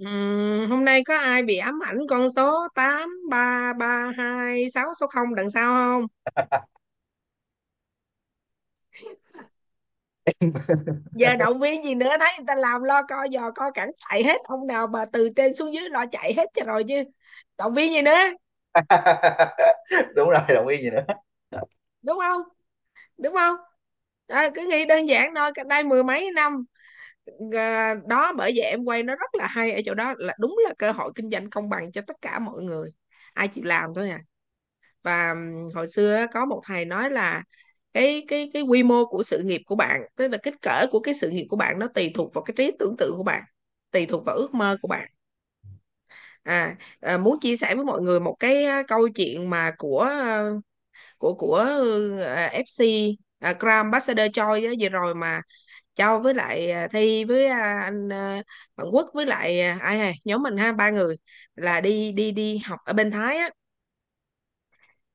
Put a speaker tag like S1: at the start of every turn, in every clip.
S1: Ừm, hôm nay có ai bị ám ảnh con số tám ba ba hai sáu số không đằng sau không? Giờ động viên gì nữa thấy người ta làm lo co giò co cẳng chạy hết ông nào mà từ trên xuống dưới lo chạy hết cho rồi chứ. Động viên gì nữa,
S2: đúng rồi đồng ý gì nữa
S1: đúng không? Đúng không? À, cứ nghĩ đơn giản thôi, cách đây mười mấy năm Ờ, đó bởi vậy em quay nó rất là hay ở chỗ đó là đúng là cơ hội kinh doanh công bằng cho tất cả mọi người. Ai chịu làm thôi à. và hồi xưa có một thầy nói là cái cái cái quy mô của sự nghiệp của bạn tức là kích cỡ của cái sự nghiệp của bạn nó tùy thuộc vào cái trí tưởng tượng của bạn tùy thuộc vào ước mơ của bạn à, à muốn chia sẻ với mọi người một cái ờ, câu chuyện mà của của của FC à, Grand Ambassador Choi vừa rồi mà Châu với lại à, Thi với à, anh à, Bạn Quốc với lại à, ai à, nhóm mình ha ba người là đi đi đi học ở bên Thái á.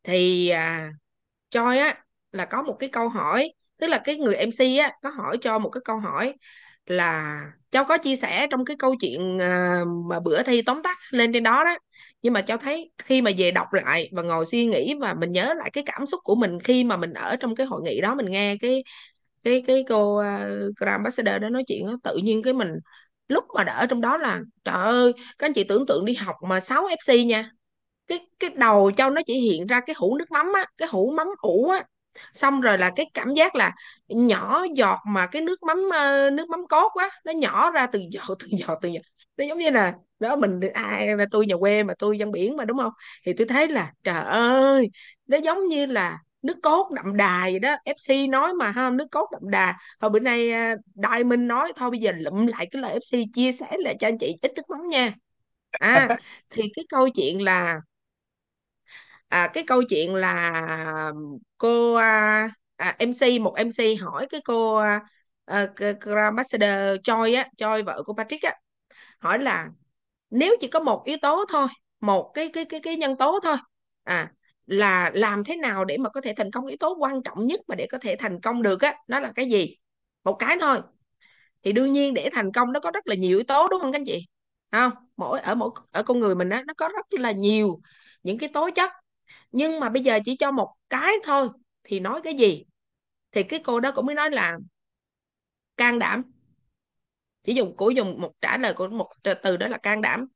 S1: Thì à, Choi á là có một cái câu hỏi tức là cái người MC á có hỏi cho một cái câu hỏi là Châu có chia sẻ trong cái câu chuyện à, mà bữa thi tóm tắt lên trên đó đó? Nhưng mà Châu thấy khi mà về đọc lại và ngồi suy nghĩ và mình nhớ lại cái cảm xúc của mình khi mà mình ở trong cái hội nghị đó mình nghe cái cái cái cô uh, Grand Ambassador đó nói chuyện đó, tự nhiên cái mình lúc mà đã ở trong đó là trời ơi các anh chị tưởng tượng đi học mà 6 FC nha cái cái đầu cho nó chỉ hiện ra cái hũ nước mắm á cái hũ mắm ủ á. Xong rồi là cái cảm giác là nhỏ giọt mà cái nước mắm nước mắm cốt quá nó nhỏ ra từng giọt từng giọt từng giọt nó giống như là đó mình ai là tôi nhà quê mà tôi dân biển mà đúng không? Thì tôi thấy là trời ơi nó giống như là nước cốt đậm đà vậy đó. FC nói mà ha nước cốt đậm đà. Hồi bữa nay à, Đại Minh nói thôi bây giờ lụm lại cái lời FC chia sẻ lại cho anh chị ít nước mắm nha. À thì cái câu chuyện là à, cái câu chuyện là cô à, à, MC một MC hỏi cái cô à, à, Ambassador Choi á Choi vợ của Patrick á hỏi là nếu chỉ có một yếu tố thôi một cái cái cái cái nhân tố thôi à là làm thế nào để mà có thể thành công? Yếu tố quan trọng nhất mà để có thể thành công được á, nó là cái gì? Một cái thôi. Thì đương nhiên để thành công nó có rất là nhiều yếu tố, đúng không các anh chị? Không? Mỗi, ở mỗi, ở con người mình á, nó có rất là nhiều những cái tố chất. Nhưng mà bây giờ chỉ cho một cái thôi, thì nói cái gì? Thì cái cô đó cũng mới nói là can đảm. Chỉ dùng của dùng một trả lời của một từ đó là can đảm.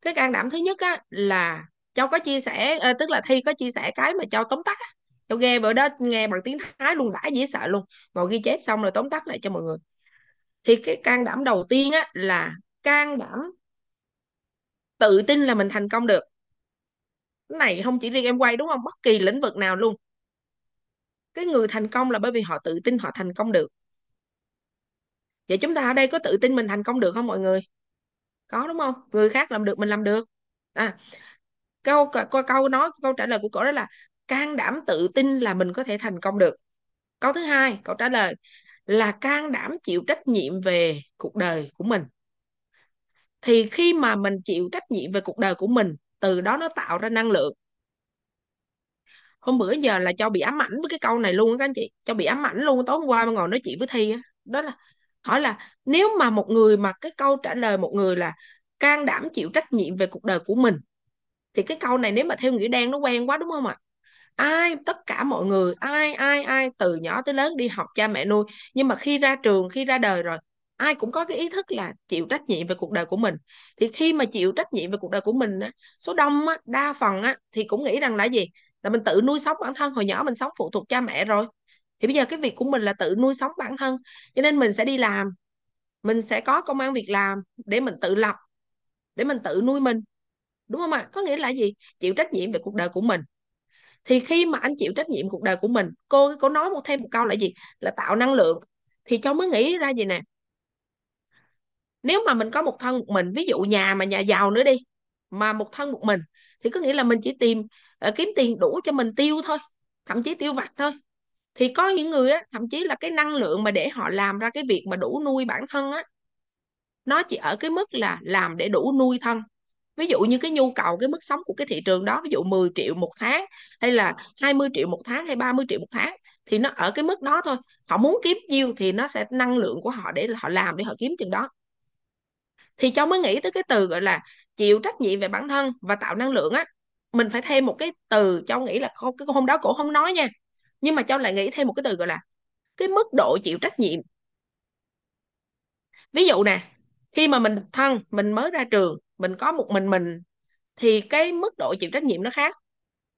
S1: Cái can đảm thứ nhất á là Châu có chia sẻ à, tức là Thi có chia sẻ cái mà Châu tóm tắt á. Châu nghe bữa đó nghe bằng tiếng Thái luôn đã dễ sợ luôn. Ngồi ghi chép xong rồi tóm tắt lại cho mọi người. Thì cái can đảm đầu tiên á là can đảm tự tin là mình thành công được. Cái này không chỉ riêng em quay đúng không? Bất kỳ lĩnh vực nào luôn. Cái người thành công là bởi vì họ tự tin họ thành công được. Vậy chúng ta ở đây có tự tin mình thành công được không mọi người? Có đúng không? Người khác làm được mình làm được. À câu câu câu nói, câu trả lời của cậu đó là can đảm tự tin là mình có thể thành công được. Câu thứ hai cậu trả lời là can đảm chịu trách nhiệm về cuộc đời của mình. Thì khi mà mình chịu trách nhiệm về cuộc đời của mình, từ đó nó tạo ra năng lượng. Hôm bữa giờ là cho bị ám ảnh với cái câu này luôn các anh chị, cho bị ám ảnh luôn, tối hôm qua mà ngồi nói chuyện với Thi á, đó là hỏi là nếu mà một người mà cái câu trả lời một người là can đảm chịu trách nhiệm về cuộc đời của mình thì cái câu này nếu mà theo nghĩa đen nó quen quá đúng không ạ? Ai tất cả mọi người ai ai ai từ nhỏ tới lớn đi học cha mẹ nuôi. Nhưng mà khi ra trường khi ra đời rồi ai cũng có cái ý thức là chịu trách nhiệm về cuộc đời của mình. Thì khi mà chịu trách nhiệm về cuộc đời của mình á, số đông á, đa phần á, thì cũng nghĩ rằng là gì? Là mình tự nuôi sống bản thân. Hồi nhỏ mình sống phụ thuộc cha mẹ rồi. Thì bây giờ cái việc của mình là tự nuôi sống bản thân. Cho nên mình sẽ đi làm mình sẽ có công ăn việc làm để mình tự lập để mình tự nuôi mình đúng không ạ? Có nghĩa là gì? Chịu trách nhiệm về cuộc đời của mình. Thì khi mà anh chịu trách nhiệm cuộc đời của mình cô có nói một thêm một câu là gì? Là tạo năng lượng. Thì cháu mới nghĩ ra gì nè? Nếu mà mình có một thân một mình ví dụ nhà mà nhà giàu nữa đi mà một thân một mình thì có nghĩa là mình chỉ tìm uh, kiếm tiền đủ cho mình tiêu thôi thậm chí tiêu vặt thôi. Thì có những người á thậm chí là cái năng lượng mà để họ làm ra cái việc mà đủ nuôi bản thân á nó chỉ ở cái mức là làm để đủ nuôi thân ví dụ như cái nhu cầu, cái mức sống của cái thị trường đó, ví dụ 10 triệu một tháng hay là 20 triệu một tháng hay 30 triệu một tháng thì nó ở cái mức đó thôi. Họ muốn kiếm nhiêu thì nó sẽ năng lượng của họ để họ làm để họ kiếm chừng đó. Thì cháu mới nghĩ tới cái từ gọi là chịu trách nhiệm về bản thân và tạo năng lượng á. Mình phải thêm một cái từ, cháu nghĩ là không, cái hôm đó cổ không nói nha, nhưng mà cháu lại nghĩ thêm một cái từ gọi là cái mức độ chịu trách nhiệm. Ví dụ nè, khi mà mình thân, mình mới ra trường mình có một mình mình thì cái mức độ chịu trách nhiệm nó khác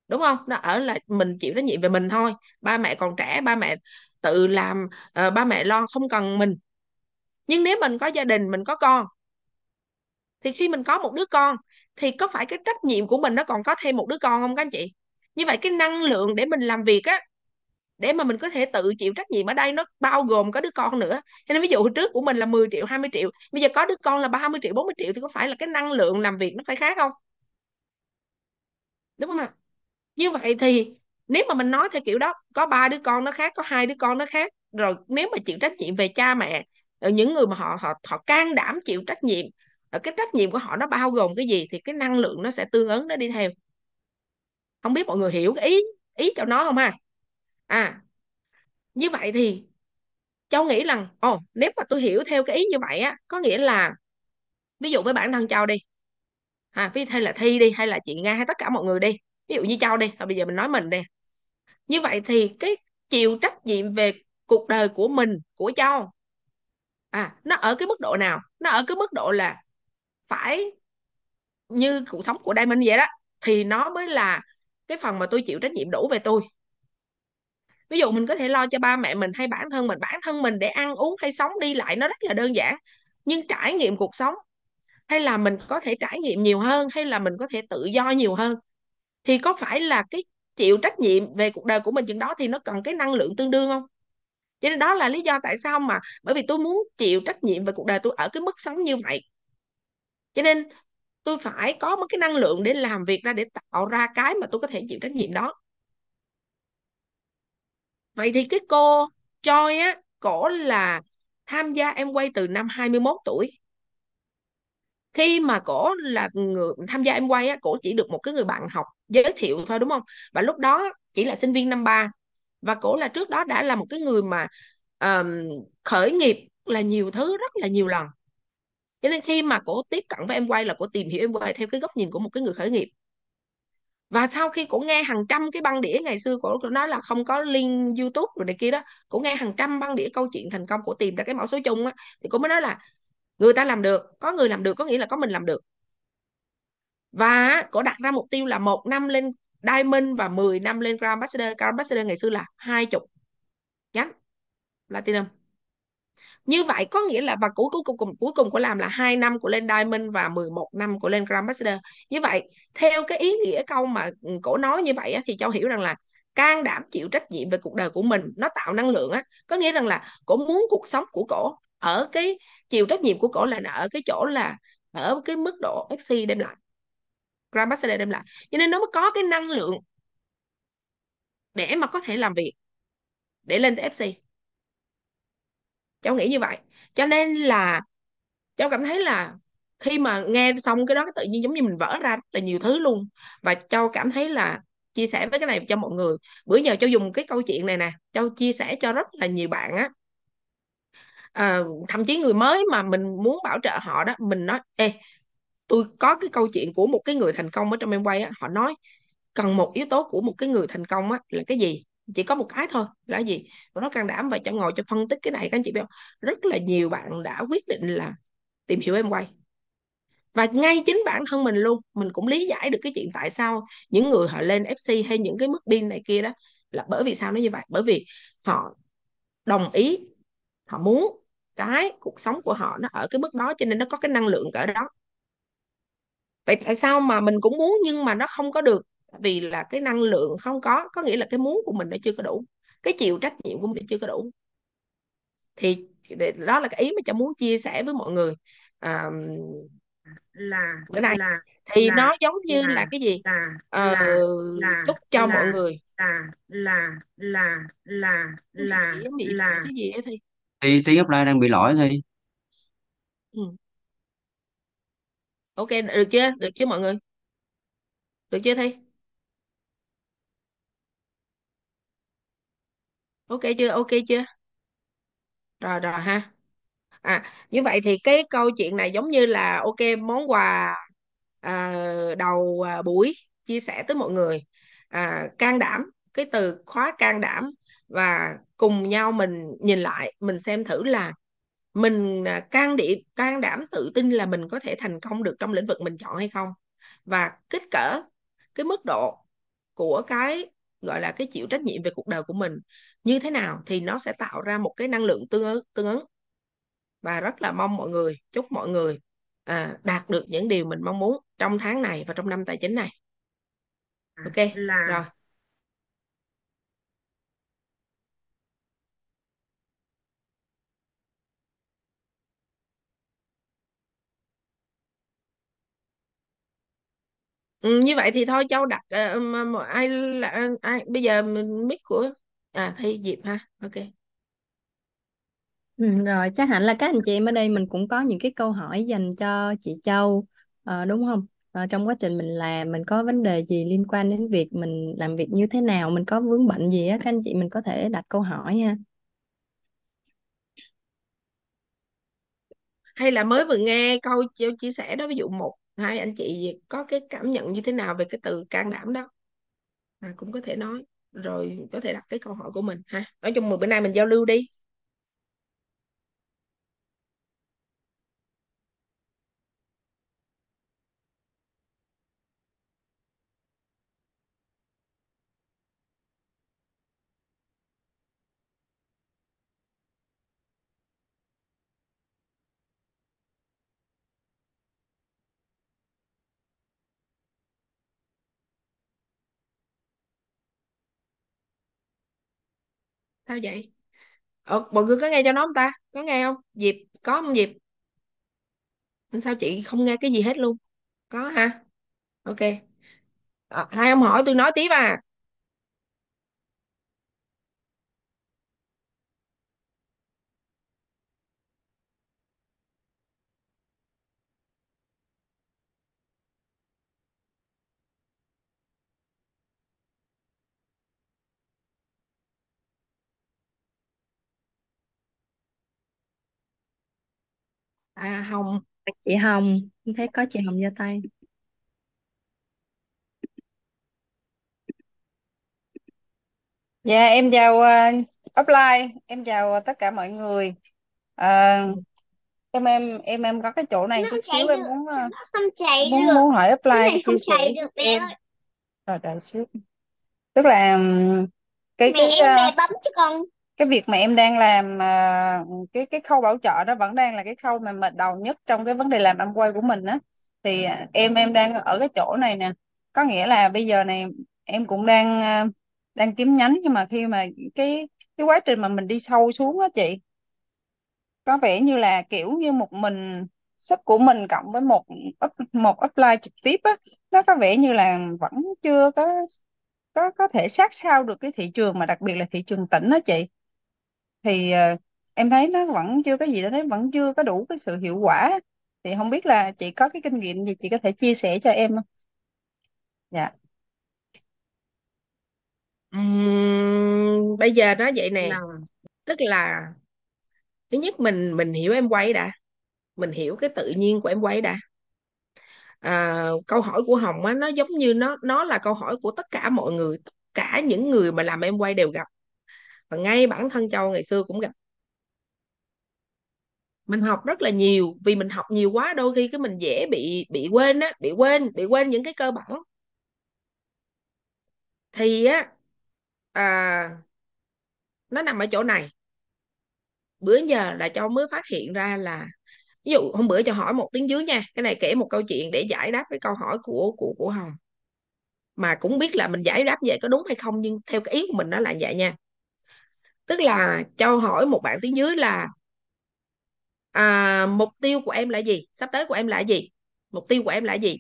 S1: đúng không? Nó ở là mình chịu trách nhiệm về mình thôi. Ba mẹ còn trẻ ba mẹ tự làm uh, ba mẹ lo không cần mình. Nhưng nếu mình có gia đình mình có con thì khi mình có một đứa con thì có phải cái trách nhiệm của mình nó còn có thêm một đứa con không các anh chị? Như vậy cái năng lượng để mình làm việc á để mà mình có thể tự chịu trách nhiệm ở đây nó bao gồm có đứa con nữa. Cho nên ví dụ trước của mình là 10 triệu 20 triệu, bây giờ có đứa con là 30 triệu 40 triệu thì có phải là cái năng lượng làm việc nó phải khác không? Đúng không ạ? Như vậy thì nếu mà mình nói theo kiểu đó, có ba đứa con nó khác, có hai đứa con nó khác, rồi nếu mà chịu trách nhiệm về cha mẹ ờ, những người mà họ họ họ can đảm chịu trách nhiệm ờ, cái trách nhiệm của họ nó bao gồm cái gì thì cái năng lượng nó sẽ tương ứng nó đi theo. Không biết mọi người hiểu cái ý ý cho nó không ha? À như vậy thì cháu nghĩ rằng, ồ, nếu mà tôi hiểu theo cái ý như vậy á, có nghĩa là ví dụ với bản thân cháu đi à ví hay là thi đi, hay là chị nga, hay tất cả mọi người đi, ví dụ như cháu đi rồi bây giờ mình nói mình đi. Như vậy thì cái chịu trách nhiệm về cuộc đời của mình, của cháu à nó ở cái mức độ nào? Nó ở cái mức độ là phải như cuộc sống của Diamond vậy đó, thì nó mới là cái phần mà tôi chịu trách nhiệm đủ về tôi ví dụ mình có thể lo cho ba mẹ mình hay bản thân mình, bản thân mình để ăn uống hay sống đi lại nó rất là đơn giản. Nhưng trải nghiệm cuộc sống, hay là mình có thể trải nghiệm nhiều hơn, hay là mình có thể tự do nhiều hơn, thì có phải là cái chịu trách nhiệm về cuộc đời của mình chừng đó thì nó cần cái năng lượng tương đương không? Cho nên đó là lý do tại sao mà, bởi vì tôi muốn chịu trách nhiệm về cuộc đời tôi ở cái mức sống như vậy. Cho nên tôi phải có một cái năng lượng để làm việc ra, để tạo ra cái mà tôi có thể chịu trách nhiệm đó vậy thì cái cô Joy á cổ là tham gia em quay từ năm 21 tuổi. Khi mà cổ là người tham gia em quay á cổ chỉ được một cái người bạn học giới thiệu thôi đúng không? Và lúc đó chỉ là sinh viên năm ba. Và cổ là trước đó đã là một cái người mà um, khởi nghiệp là nhiều thứ rất là nhiều lần. Cho nên khi mà cổ tiếp cận với em quay là cổ tìm hiểu em quay theo cái góc nhìn của một cái người khởi nghiệp và sau khi cổ nghe hàng trăm cái băng đĩa ngày xưa cổ nói là không có link YouTube rồi này kia đó cổ nghe hàng trăm băng đĩa câu chuyện thành công cổ tìm ra cái mẫu số chung á, thì cổ mới nói là người ta làm được, có người làm được có nghĩa là có mình làm được. Và cổ đặt ra mục tiêu là một năm lên Diamond và 10 năm lên Grand Ambassador. Grand Ambassador ngày xưa là hai chục nhánh Platinum như vậy có nghĩa là và cuối cuối cùng cuối cùng của làm là hai năm của lên Diamond và 11 năm của lên Grand Ambassador. Như vậy theo cái ý nghĩa câu mà ừ, cổ nói như vậy á, thì cháu hiểu rằng là can đảm chịu trách nhiệm về cuộc đời của mình nó tạo năng lượng á. Có nghĩa rằng là cổ muốn cuộc sống của cổ ở cái chịu trách nhiệm của cổ là ở cái chỗ là ở cái mức độ FC đem lại Grand Ambassador đem lại. Cho nên nó mới có cái năng lượng để mà có thể làm việc để lên tới FC cháu nghĩ như vậy. Cho nên là cháu cảm thấy là khi mà nghe xong cái đó tự nhiên giống như mình vỡ ra rất là nhiều thứ luôn. Và cháu cảm thấy là chia sẻ với cái này cho mọi người. Bữa giờ cháu dùng cái câu chuyện này nè cháu chia sẻ cho rất là nhiều bạn á. À, thậm chí người mới mà mình muốn bảo trợ họ đó mình nói ê tôi có cái câu chuyện của một cái người thành công ở trong em quay á. Họ nói cần một yếu tố của một cái người thành công á là cái gì? Chỉ có một cái thôi là gì? Nó can đảm và cho ngồi cho phân tích cái này, các anh chị biết không? Rất là nhiều bạn đã quyết định là tìm hiểu em quay. Và ngay chính bản thân mình luôn, mình cũng lý giải được cái chuyện tại sao những người họ lên FC hay những cái mức pin này kia đó là bởi vì sao nó như vậy? Bởi vì họ đồng ý, họ muốn cái cuộc sống của họ nó ở cái mức đó cho nên nó có cái năng lượng cỡ đó. Vậy tại sao mà mình cũng muốn nhưng mà nó không có được? Vì là cái năng lượng không có có nghĩa là cái muốn của mình nó chưa có đủ cái chịu trách nhiệm của mình chưa có đủ. Thì đó là cái ý mà cháu muốn chia sẻ với mọi người. À,
S2: là
S1: bữa nay
S2: là
S1: thì
S2: là
S1: nó giống như là
S2: là
S1: cái gì?
S2: là
S1: Ờ,
S2: là
S1: chúc cho mọi
S2: là
S1: người.
S2: là là là là là
S1: giống bị
S2: là.
S1: cái gì ấy thì?
S3: Thì tiếng offline đang bị lỗi thì
S1: ừ. ok được chưa? Được chưa mọi người? Được chưa thi ok chưa? Ok chưa? Rồi rồi ha. À như vậy thì cái câu chuyện này giống như là ok món quà à, đầu à, buổi chia sẻ tới mọi người. À, can đảm cái từ khóa can đảm và cùng nhau mình nhìn lại mình xem thử là mình à, can điểm can đảm tự tin là mình có thể thành công được trong lĩnh vực mình chọn hay không? Và kích cỡ cái mức độ của cái gọi là cái chịu trách nhiệm về cuộc đời của mình như thế nào thì nó sẽ tạo ra một cái năng lượng tương ứng tương ứng. Và rất là mong mọi người chúc mọi người à, đạt được những điều mình mong muốn trong tháng này và trong năm tài chính này. Ok
S2: là
S1: rồi. Ừ, như vậy thì thôi Châu đặt ờ, mà ai là ai bây giờ mình mic của à Thi Diệp ha ok
S4: Ừ, rồi chắc hẳn là các anh chị em ở đây mình cũng có những cái câu hỏi dành cho chị Châu ờ, đúng không? Ờ, trong quá trình mình làm mình có vấn đề gì liên quan đến việc mình làm việc như thế nào mình có vướng bận gì á các anh chị mình có thể đặt câu hỏi nha.
S1: hay là mới vừa nghe câu Châu chia sẻ đó ví dụ một hai anh chị có cái cảm nhận như thế nào về cái từ can đảm đó à, cũng có thể nói rồi có thể đặt cái câu hỏi của mình ha. Nói chung mười bữa nay mình giao lưu đi. Sao vậy? Ờ, mọi người có nghe cho nó không ta? Có nghe không? Diệp có không Diệp? Sao chị không nghe cái gì hết luôn? Có ha ok. À, hai ông hỏi tôi nói tiếp à. À Hồng
S4: Chị Hồng, em thấy có chị Hồng giơ tay.
S5: Dạ em chào uh, offline, em chào tất cả mọi người. À, em em em em có cái chỗ này chút xíu em muốn uh,
S6: nó không chạy
S5: muốn
S6: được
S5: muốn hỏi offline
S6: này không
S5: chia sẻ
S6: chạy được bé
S5: em.
S6: ơi
S5: Rồi đợi xíu. Tức là ừm, cái
S6: mẹ
S5: cái
S6: em
S5: uh,
S6: bấm chứ con
S5: cái việc mà em đang làm uh, cái cái khâu bảo trợ đó vẫn đang là cái khâu mà mệt đầu nhất trong cái vấn đề làm Amway của mình á. Thì uh, em em đang ở cái chỗ này nè. Có nghĩa là bây giờ này em cũng đang uh, đang kiếm nhánh nhưng mà khi mà cái cái quá trình mà mình đi sâu xuống á chị có vẻ như là kiểu như một mình sức của mình cộng với một up, một upline trực tiếp á nó có vẻ như là vẫn chưa có có có thể sát sao được cái thị trường mà đặc biệt là thị trường tỉnh đó chị thì ờ, em thấy nó vẫn chưa có gì đó thấy vẫn chưa có đủ cái sự hiệu quả. Thì không biết là chị có cái kinh nghiệm gì chị có thể chia sẻ cho em không? Dạ.
S1: Ừm, bây giờ nói vậy nè.
S2: Là
S1: tức là thứ nhất mình mình hiểu em quay đã. Mình hiểu cái tự nhiên của em quay đã. À, câu hỏi của Hồng á nó giống như nó nó là câu hỏi của tất cả mọi người. Tất cả những người mà làm em quay đều gặp và ngay bản thân Châu ngày xưa cũng gặp. Mình học rất là nhiều vì mình học nhiều quá đôi khi cái mình dễ bị bị quên á bị quên bị quên những cái cơ bản. Thì á à, nó nằm ở chỗ này. Bữa giờ là Châu mới phát hiện ra là ví dụ hôm bữa cho hỏi một tiếng dưới nha cái này kể một câu chuyện để giải đáp cái câu hỏi của của của Hồng. Mà cũng biết là mình giải đáp vậy có đúng hay không nhưng theo cái ý của mình nó là vậy nha tức là Châu hỏi một bạn tiếng dưới là à, mục tiêu của em là gì? Sắp tới của em là gì? Mục tiêu của em là gì?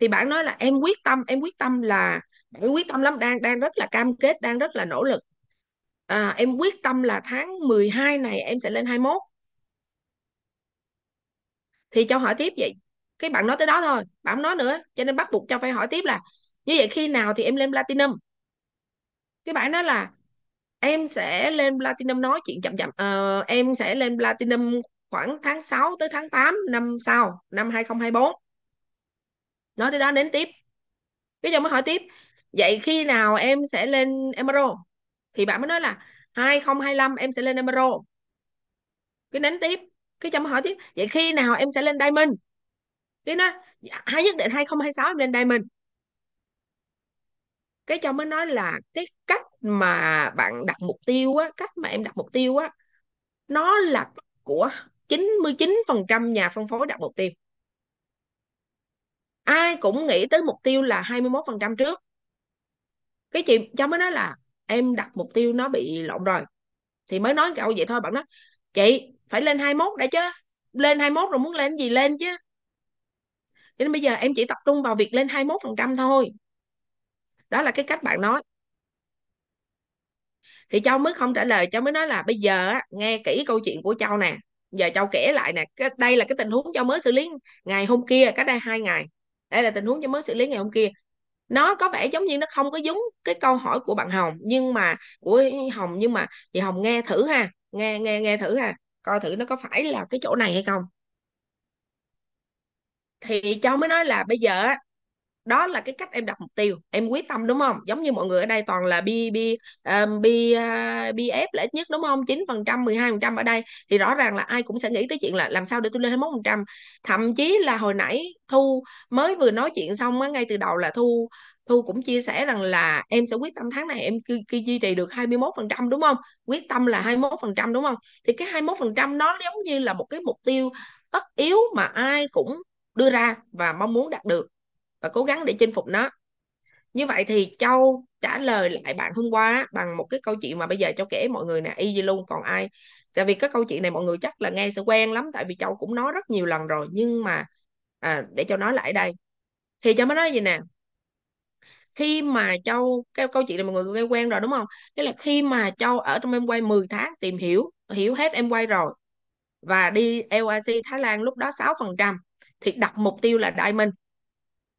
S1: Thì bạn nói là em quyết tâm em quyết tâm là bạn quyết tâm lắm đang đang rất là cam kết đang rất là nỗ lực. À, em quyết tâm là tháng 12 này em sẽ lên 21 thì cho hỏi tiếp vậy. Cái bạn nói tới đó thôi bạn không nói nữa cho nên bắt buộc cho phải hỏi tiếp là như vậy khi nào thì em lên platinum? Cái bạn nói là em sẽ lên platinum nói chuyện chậm chậm. Uh, em sẽ lên platinum khoảng tháng 6 tới tháng 8 năm sau năm 2024 nói tới đó đến tiếp. Cái chồng mới hỏi tiếp. Vậy khi nào em sẽ lên Emerald? Thì bạn mới nói là 2025 em sẽ lên Emerald. Cái đến tiếp. Cái chồng mới hỏi tiếp. Vậy khi nào em sẽ lên Diamond? Cái nó hay nhất định 2026 em lên Diamond. Cái chồng mới nói là cái cách mà bạn đặt mục tiêu á, cách mà em đặt mục tiêu á, nó là của 99% nhà phân phối đặt mục tiêu. Ai cũng nghĩ tới mục tiêu là 21% trước. Cái chị, cháu mới nói là em đặt mục tiêu nó bị lộn rồi. Thì mới nói câu vậy thôi, bạn nói, chị, phải lên 21 đã chứ, lên 21 rồi muốn lên gì lên chứ. Nên bây giờ em chỉ tập trung vào việc lên 21% thôi. Đó là cái cách bạn nói thì Châu mới không trả lời Châu mới nói là bây giờ á, nghe kỹ câu chuyện của Châu nè giờ Châu kể lại nè cái, đây là cái tình huống Châu mới xử lý ngày hôm kia cách đây hai ngày. Đây là tình huống Châu mới xử lý ngày hôm kia. Nó có vẻ giống như nó không có giống cái câu hỏi của bạn Hồng nhưng mà của Hồng nhưng mà chị Hồng nghe thử ha nghe nghe nghe thử ha coi thử nó có phải là cái chỗ này hay không. Thì Châu mới nói là bây giờ đó là cái cách em đặt mục tiêu em quyết tâm đúng không? Giống như mọi người ở đây toàn là bi bi um, bi uh, ờ, bi ép là ít nhất đúng không? 9 phần trăm 12 phần trăm ở đây. Thì rõ ràng là ai cũng sẽ nghĩ tới chuyện là làm sao để tôi lên 21 phần trăm. Thậm chí là hồi nãy Thu mới vừa nói chuyện xong á ngay từ đầu là Thu Thu cũng chia sẻ rằng là em sẽ quyết tâm tháng này em cứ, cứ duy trì được 21 phần trăm đúng không? Quyết tâm là 21 phần trăm đúng không? Thì cái 21 phần trăm nó giống như là một cái mục tiêu tất yếu mà ai cũng đưa ra và mong muốn đạt được và cố gắng để chinh phục nó. Như vậy thì Châu trả lời lại bạn hôm qua bằng một cái câu chuyện mà bây giờ Châu kể mọi người nè y như luôn còn ai? Tại vì cái câu chuyện này mọi người chắc là nghe sẽ quen lắm tại vì Châu cũng nói rất nhiều lần rồi nhưng mà à, để Châu nói lại đây. Thì Châu mới nói gì nè? Khi mà Châu cái câu chuyện này mọi người nghe quen rồi đúng không? Tức là khi mà Châu ở trong em quay 10 tháng tìm hiểu hiểu hết em quay rồi và đi LIC Thái Lan lúc đó 6% thì đặt mục tiêu là Diamond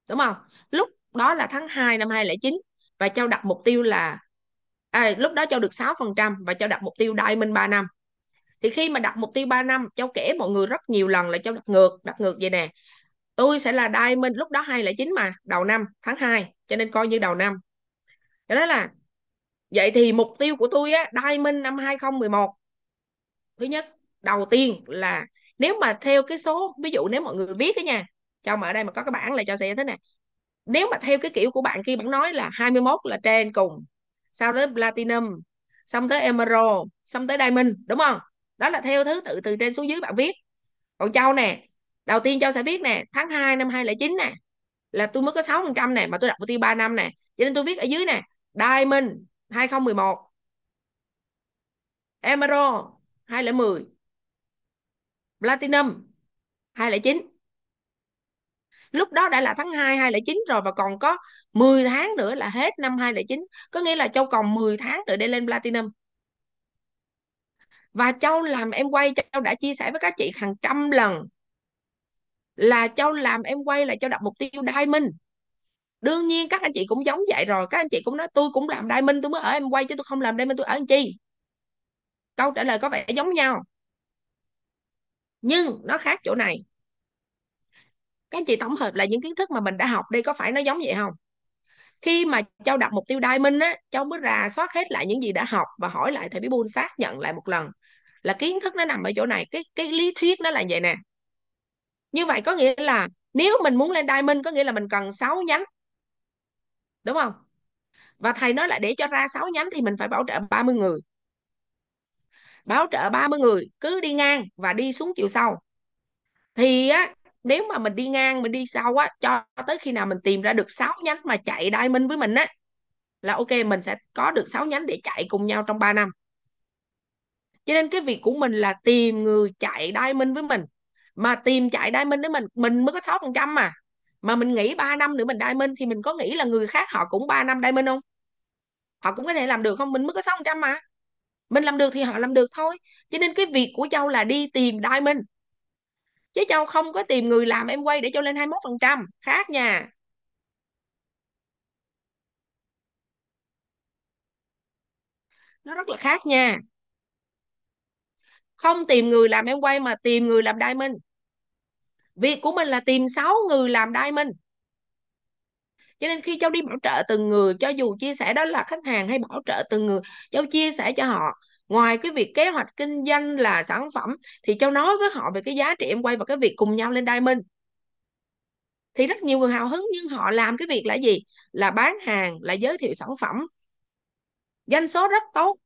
S1: đúng không? Lúc đó là tháng 2 năm 2009 và Châu đặt mục tiêu là à, lúc đó Châu được 6% và Châu đặt mục tiêu Diamond 3 năm. Thì khi mà đặt mục tiêu 3 năm Châu kể mọi người rất nhiều lần là Châu đặt ngược đặt ngược vậy nè. Tôi sẽ là Diamond lúc đó 2009 mà đầu năm tháng 2 cho nên coi như đầu năm. Cho đó là vậy thì mục tiêu của tôi á Diamond năm 2011 thứ nhất đầu tiên là nếu mà theo cái số ví dụ nếu mọi người biết đó nha cho mà ở đây mà có cái bảng là cho sẽ thế này. Nếu mà theo cái kiểu của bạn kia bạn nói là 21 là trên cùng, sau đó platinum, xong tới emerald, xong tới diamond, đúng không? Đó là theo thứ tự từ trên xuống dưới bạn viết. Còn châu nè, đầu tiên châu sẽ viết nè, tháng 2 năm 2009 nè, là tôi mới có 6 phần trăm nè, mà tôi đặt mục tiêu 3 năm nè. Cho nên tôi viết ở dưới nè, diamond 2011 emerald 2010 platinum 2009 lúc đó đã là tháng 2 2009 rồi và còn có 10 tháng nữa là hết năm 2009 có nghĩa là Châu còn 10 tháng nữa để lên Platinum. Và Châu làm em quay, Châu đã chia sẻ với các chị hàng trăm lần là Châu làm em quay là Châu đặt mục tiêu Diamond. Đương nhiên các anh chị cũng giống vậy rồi. Các anh chị cũng nói, tôi cũng làm Diamond, tôi mới ở em quay chứ tôi không làm Diamond, tôi ở làm chi? Câu trả lời có vẻ giống nhau. Nhưng nó khác chỗ này các anh chị tổng hợp lại những kiến thức mà mình đã học đây có phải nó giống vậy không? Khi mà châu đặt mục tiêu diamond á, châu mới rà soát hết lại những gì đã học và hỏi lại thầy bí buôn xác nhận lại một lần là kiến thức nó nằm ở chỗ này, cái cái lý thuyết nó là vậy nè. Như vậy có nghĩa là nếu mình muốn lên diamond, có nghĩa là mình cần 6 nhánh. Đúng không? Và thầy nói là để cho ra 6 nhánh thì mình phải bảo trợ 30 người. Bảo trợ 30 người, cứ đi ngang và đi xuống chiều sau. Thì á nếu mà mình đi ngang, mình đi sau á, cho tới khi nào mình tìm ra được 6 nhánh mà chạy diamond với mình á, là ok, mình sẽ có được 6 nhánh để chạy cùng nhau trong 3 năm. Cho nên cái việc của mình là tìm người chạy diamond với mình. Mà tìm chạy diamond với mình mình mới có 6 phần trăm mà. Mà mình nghĩ 3 năm nữa mình diamond thì mình có nghĩ là người khác họ cũng 3 năm diamond không? Họ cũng có thể làm được không? Mình mới có 6 phần trăm mà. Mình làm được thì họ làm được thôi. Cho nên cái việc của Châu là đi tìm diamond chứ Châu không có tìm người làm em quay để cho lên 21% khác nha. Nó rất là khác nha. Không tìm người làm em quay mà tìm người làm diamond. Việc của mình là tìm 6 người làm diamond. Cho nên khi cháu đi bảo trợ từng người, cho dù chia sẻ đó là khách hàng hay bảo trợ từng người cháu chia sẻ cho họ ngoài cái việc kế hoạch kinh doanh là sản phẩm, thì châu nói với họ về cái giá trị em quay và cái việc cùng nhau lên diamond. Thì rất nhiều người hào hứng nhưng họ làm cái việc là gì? Là bán hàng, là giới thiệu sản phẩm. Doanh số rất tốt,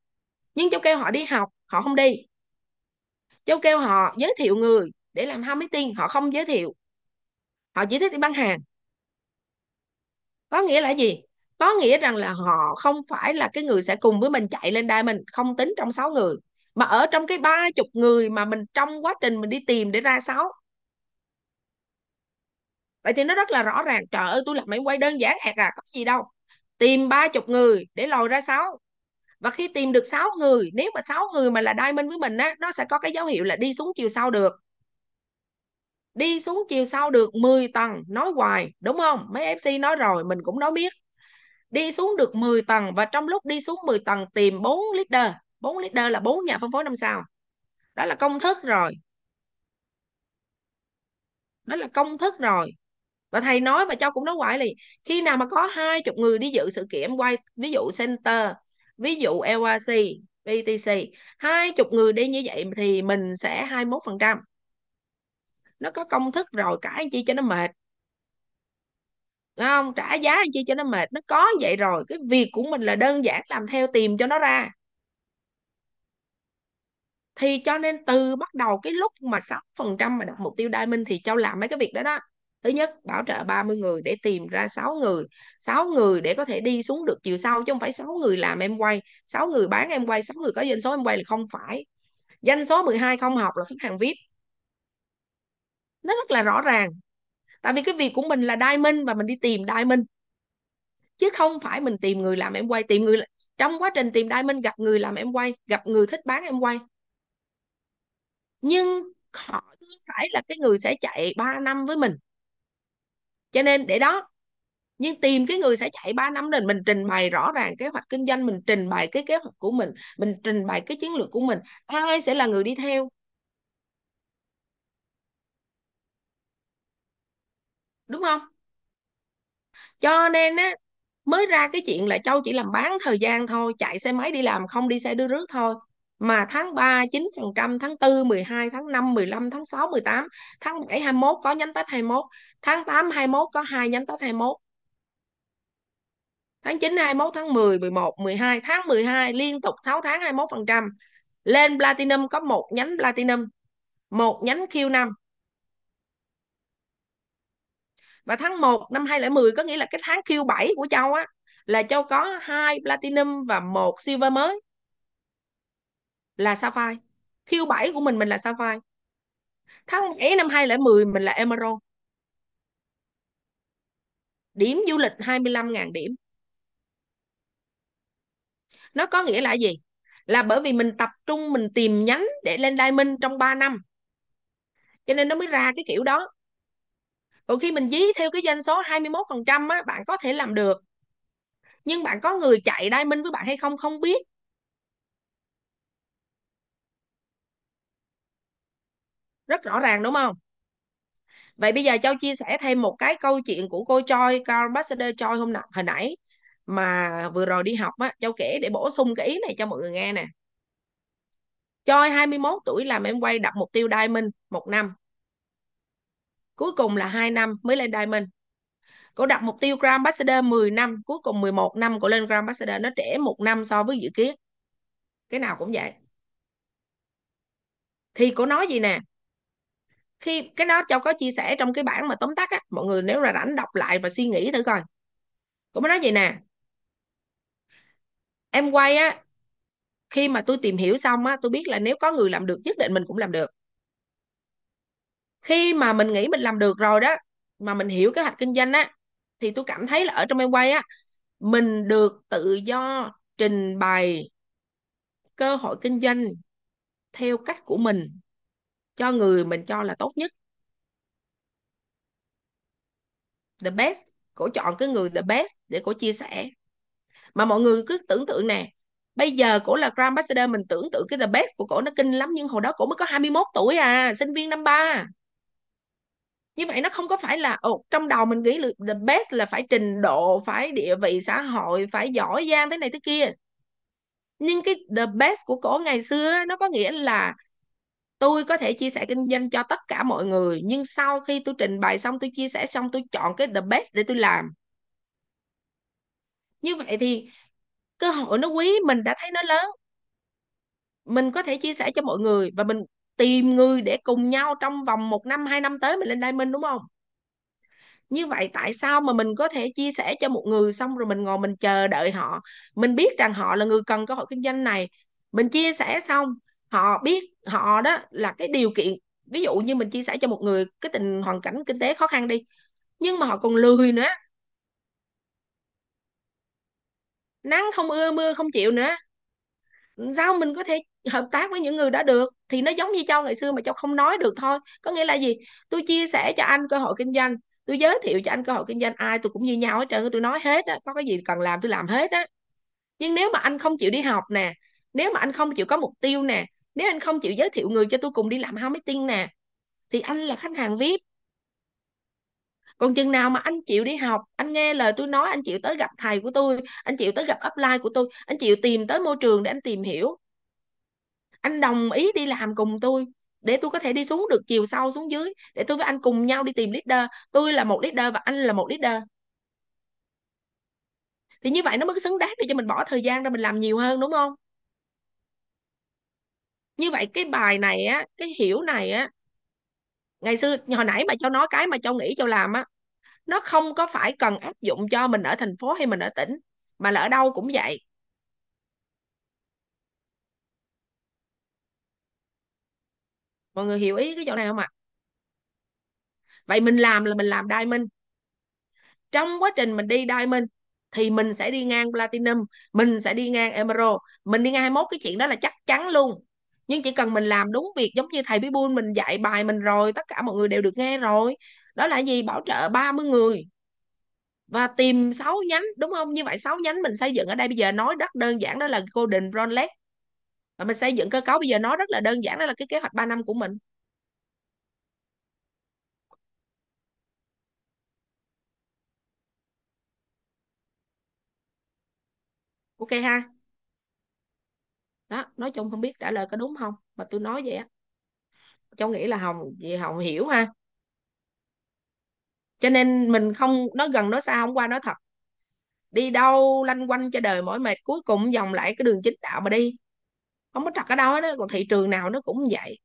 S1: nhưng châu kêu họ đi học, họ không đi. Châu kêu họ giới thiệu người để làm ham meeting họ không giới thiệu. Họ chỉ thích đi bán hàng. Có nghĩa là gì? Có nghĩa rằng là họ không phải là cái người sẽ cùng với mình chạy lên mình không tính trong 6 người, mà ở trong cái ba chục người mà mình trong quá trình mình đi tìm để ra sáu. Vậy thì nó rất là rõ ràng, trời ơi, tôi làm máy quay đơn giản hạt à có gì đâu. Tìm ba chục người để lòi ra sáu. Và khi tìm được 6 người, nếu mà 6 người mà là diamond với mình á, nó sẽ có cái dấu hiệu là đi xuống chiều sau được. Đi xuống chiều sau được 10 tầng, nói hoài, đúng không? Mấy FC nói rồi, mình cũng nói biết đi xuống được 10 tầng và trong lúc đi xuống 10 tầng tìm 4 leader. 4 leader là 4 nhà phân phối năm sao. Đó là công thức rồi. Đó là công thức rồi. Và thầy nói và cho cũng nói hoài liền, khi nào mà có hai chục người đi dự sự kiện, quay, ví dụ center, ví dụ LRC BTC hai chục người đi như vậy thì mình sẽ 21 phần trăm. Nó có công thức rồi, cả anh chi cho nó mệt. Đúng không? Trả giá anh chi cho nó mệt? Nó có vậy rồi. Cái việc của mình là đơn giản làm theo tìm cho nó ra. Thì cho nên từ bắt đầu cái lúc mà 6% mà đặt mục tiêu diamond thì Châu làm mấy cái việc đó đó. Thứ nhất, bảo trợ 30 người để tìm ra 6 người. 6 người để có thể đi xuống được chiều sau chứ không phải 6 người làm em quay. 6 người bán em quay 6 người có doanh số em quay là không phải. Doanh số 12 không học là khách hàng VIP. Nó rất là rõ ràng tại vì cái việc của mình là diamond và mình đi tìm diamond. Chứ không phải mình tìm người làm em quay, tìm người trong quá trình tìm diamond gặp người làm em quay, gặp người thích bán em quay. Nhưng họ không phải là cái người sẽ chạy 3 năm với mình. Cho nên để đó, nhưng tìm cái người sẽ chạy 3 năm nên mình trình bày rõ ràng kế hoạch kinh doanh, mình trình bày cái kế hoạch của mình mình trình bày cái chiến lược của mình. Ai sẽ là người đi theo? Đúng không cho nên á mới ra cái chuyện là Châu chỉ làm bán thời gian thôi chạy xe máy đi làm không đi xe đưa rước thôi mà tháng 3 9%, tháng 4 12, tháng 5 15, tháng 6 18, tháng 7 21 có nhánh tách 21, tháng 8 21 có hai nhánh tách 21. Tháng 9 21, tháng 10 11 12, tháng 12 liên tục 6 tháng 21%. Lên Platinum có một nhánh Platinum, một nhánh Q5. Và tháng 1 năm 2010 có nghĩa là cái tháng Q7 của Châu á, là Châu có hai Platinum và một Silver mới là Sapphire. Q7 của mình mình là Sapphire. Tháng 7 năm 2010 mình là Emerald. Điểm du lịch 25.000 điểm. Nó có nghĩa là gì? Là bởi vì mình tập trung, mình tìm nhánh để lên Diamond trong 3 năm. Cho nên nó mới ra cái kiểu đó. Còn khi mình dí theo cái doanh số 21% á, bạn có thể làm được. Nhưng bạn có người chạy đai minh với bạn hay không không biết. Rất rõ ràng đúng không? Vậy bây giờ Châu chia sẻ thêm một cái câu chuyện của cô Choi, Carl Ambassador Choi hôm nào hồi nãy mà vừa rồi đi học á, Châu kể để bổ sung cái ý này cho mọi người nghe nè. Choi 21 tuổi làm em quay đặt mục tiêu Diamond một năm. Cuối cùng là 2 năm mới lên Diamond. Cô đặt mục tiêu Grand Ambassador 10 năm, cuối cùng 11 năm cô lên Grand Ambassador, nó trễ một năm so với dự kiến. Cái nào cũng vậy. Thì cô nói gì nè, khi cái đó Châu có chia sẻ trong cái bản mà tóm tắt á mọi người nếu là rảnh đọc lại và suy nghĩ thử coi cô mới nói gì nè em quay á khi mà tôi tìm hiểu xong á tôi biết là nếu có người làm được nhất định mình cũng làm được khi mà mình nghĩ mình làm được rồi đó, mà mình hiểu kế hoạch kinh doanh á, thì tôi cảm thấy là ở trong em quay á, mình được tự do trình bày cơ hội kinh doanh theo cách của mình, cho người mình cho là tốt nhất. The best, cổ chọn cái người the best để cổ chia sẻ. Mà mọi người cứ tưởng tượng nè, bây giờ cổ là Grand Ambassador, mình tưởng tượng cái the best của cổ nó kinh lắm, nhưng hồi đó cổ mới có 21 tuổi à sinh viên năm ba như vậy nó không có phải là ồ, trong đầu mình nghĩ là the best là phải trình độ phải địa vị xã hội phải giỏi giang thế này thế kia. Nhưng cái the best của cổ ngày xưa nó có nghĩa là tôi có thể chia sẻ kinh doanh cho tất cả mọi người nhưng sau khi tôi trình bày xong tôi chia sẻ xong tôi chọn cái the best để tôi làm. Như vậy thì cơ hội nó quý mình đã thấy nó lớn. Mình có thể chia sẻ cho mọi người và mình tìm người để cùng nhau trong vòng một năm, hai năm tới mình lên Diamond, đúng không? Như vậy tại sao mà mình có thể chia sẻ cho một người xong rồi mình ngồi mình chờ đợi họ? Mình biết rằng họ là người cần cơ hội kinh doanh này. Mình chia sẻ xong, họ biết họ đó là cái điều kiện. Ví dụ như mình chia sẻ cho một người cái tình hoàn cảnh kinh tế khó khăn đi, nhưng mà họ còn lười nữa. Nắng không ưa, mưa không chịu nữa. Sao mình có thể hợp tác với những người đó được, thì nó giống như châu ngày xưa mà châu không nói được thôi. Có nghĩa là gì? Tôi chia sẻ cho anh cơ hội kinh doanh, tôi giới thiệu cho anh cơ hội kinh doanh, ai tôi cũng như nhau hết trơn tôi nói hết á, có cái gì cần làm tôi làm hết á. Nhưng nếu mà anh không chịu đi học nè, nếu mà anh không chịu có mục tiêu nè, nếu anh không chịu giới thiệu người cho tôi cùng đi làm marketing nè, thì anh là khách hàng VIP. Còn chừng nào mà anh chịu đi học, anh nghe lời tôi nói, anh chịu tới gặp thầy của tôi, anh chịu tới gặp upline của tôi, anh chịu tìm tới môi trường để anh tìm hiểu anh đồng ý đi làm cùng tôi, để tôi có thể đi xuống được chiều sâu xuống dưới, để tôi với anh cùng nhau đi tìm leader. Tôi là một leader và anh là một leader. Thì như vậy nó mới xứng đáng để cho mình bỏ thời gian ra mình làm nhiều hơn, đúng không? Như vậy cái bài này á, cái hiểu này á, ngày xưa, hồi nãy mà cho nói cái mà cho nghĩ cho làm á, nó không có phải cần áp dụng cho mình ở thành phố hay mình ở tỉnh, mà là ở đâu cũng vậy. Mọi người hiểu ý cái chỗ này không ạ? Vậy mình làm là mình làm diamond. Trong quá trình mình đi diamond thì mình sẽ đi ngang platinum, mình sẽ đi ngang emerald. Mình đi ngang 21 cái chuyện đó là chắc chắn luôn. Nhưng chỉ cần mình làm đúng việc giống như thầy Bibul mình dạy bài mình rồi, tất cả mọi người đều được nghe rồi. Đó là gì? Bảo trợ 30 người. Và tìm 6 nhánh, đúng không? Như vậy 6 nhánh mình xây dựng ở đây. Bây giờ nói rất đơn giản, đó là Golden Brown và mình xây dựng cơ cấu, bây giờ nó rất là đơn giản, đó là cái kế hoạch 3 năm của mình. Ok ha. Đó, nói chung không biết trả lời có đúng không, mà tôi nói vậy á. Cháu nghĩ là hồng vì hồng hiểu ha. Cho nên mình không nói gần nói xa không qua nói thật. Đi đâu lanh quanh cho đời mỏi mệt, cuối cùng vòng lại cái đường chính đạo mà đi không có trật ở đâu đó còn thị trường nào nó cũng vậy.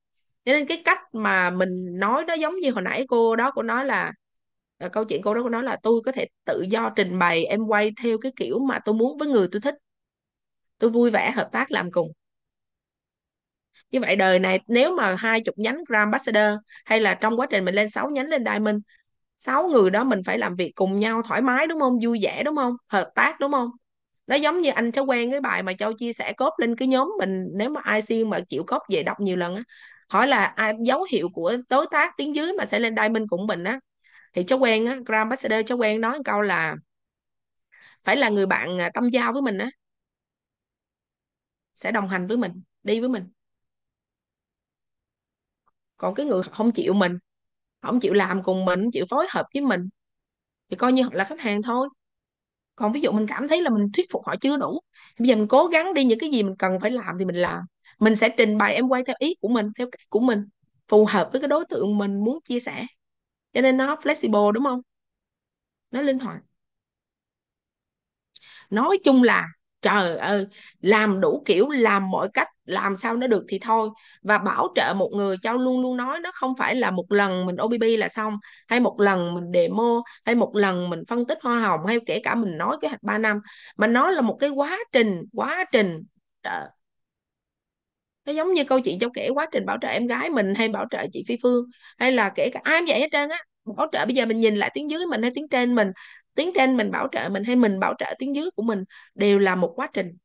S1: Cho nên cái cách mà mình nói đó giống như hồi nãy cô đó, cô nói là ờ, câu chuyện cô đó cô nói là tôi có thể tự do trình bày, em quay theo cái kiểu mà tôi muốn với người tôi thích. Tôi vui vẻ, hợp tác, làm cùng. Như vậy đời này nếu mà hai chục nhánh Grand Ambassador hay là trong quá trình mình lên 6 nhánh lên Diamond, sáu người đó mình phải làm việc cùng nhau thoải mái, đúng không? Vui vẻ, đúng không? Hợp tác, đúng không? Nó giống như anh cháu quen cái bài mà châu chia sẻ cốt lên cái nhóm mình nếu mà ai xuyên mà chịu cốt về đọc nhiều lần á hỏi là ai, dấu hiệu của đối tác tiếng dưới mà sẽ lên diamond cũng mình á. Thì cháu quen á Grand Ambassador cháu quen nói một câu là phải là người bạn à, tâm giao với mình á sẽ đồng hành với mình đi với mình. Còn cái người không chịu mình không chịu làm cùng mình không chịu phối hợp với mình thì coi như là khách hàng thôi còn ví dụ mình cảm thấy là mình thuyết phục họ chưa đủ, thì bây giờ mình cố gắng đi những cái gì mình cần phải làm thì mình làm. Mình sẽ trình bày em quay theo ý của mình, theo cách của mình, phù hợp với cái đối tượng mình muốn chia sẻ. Cho nên nó flexible, đúng không? Nó linh hoạt. Nói chung là trời ơi, làm đủ kiểu, làm mọi cách, làm sao nó được thì thôi. Và bảo trợ một người cháu luôn luôn nói, nó không phải là một lần mình OBB là xong, hay một lần mình demo, hay một lần mình phân tích hoa hồng, hay kể cả mình nói kế hoạch 3 năm. Mà nó là một cái quá trình quá trình. Trời. nó giống như câu chuyện cháu kể, quá trình bảo trợ em gái mình hay bảo trợ chị Phi Phương, hay là kể cả ai cũng vậy hết trơn á. Bảo trợ bây giờ mình nhìn lại tiếng dưới mình hay tiếng trên mình tiếng trên mình bảo trợ mình hay mình bảo trợ tiếng dưới của mình đều là một quá trình.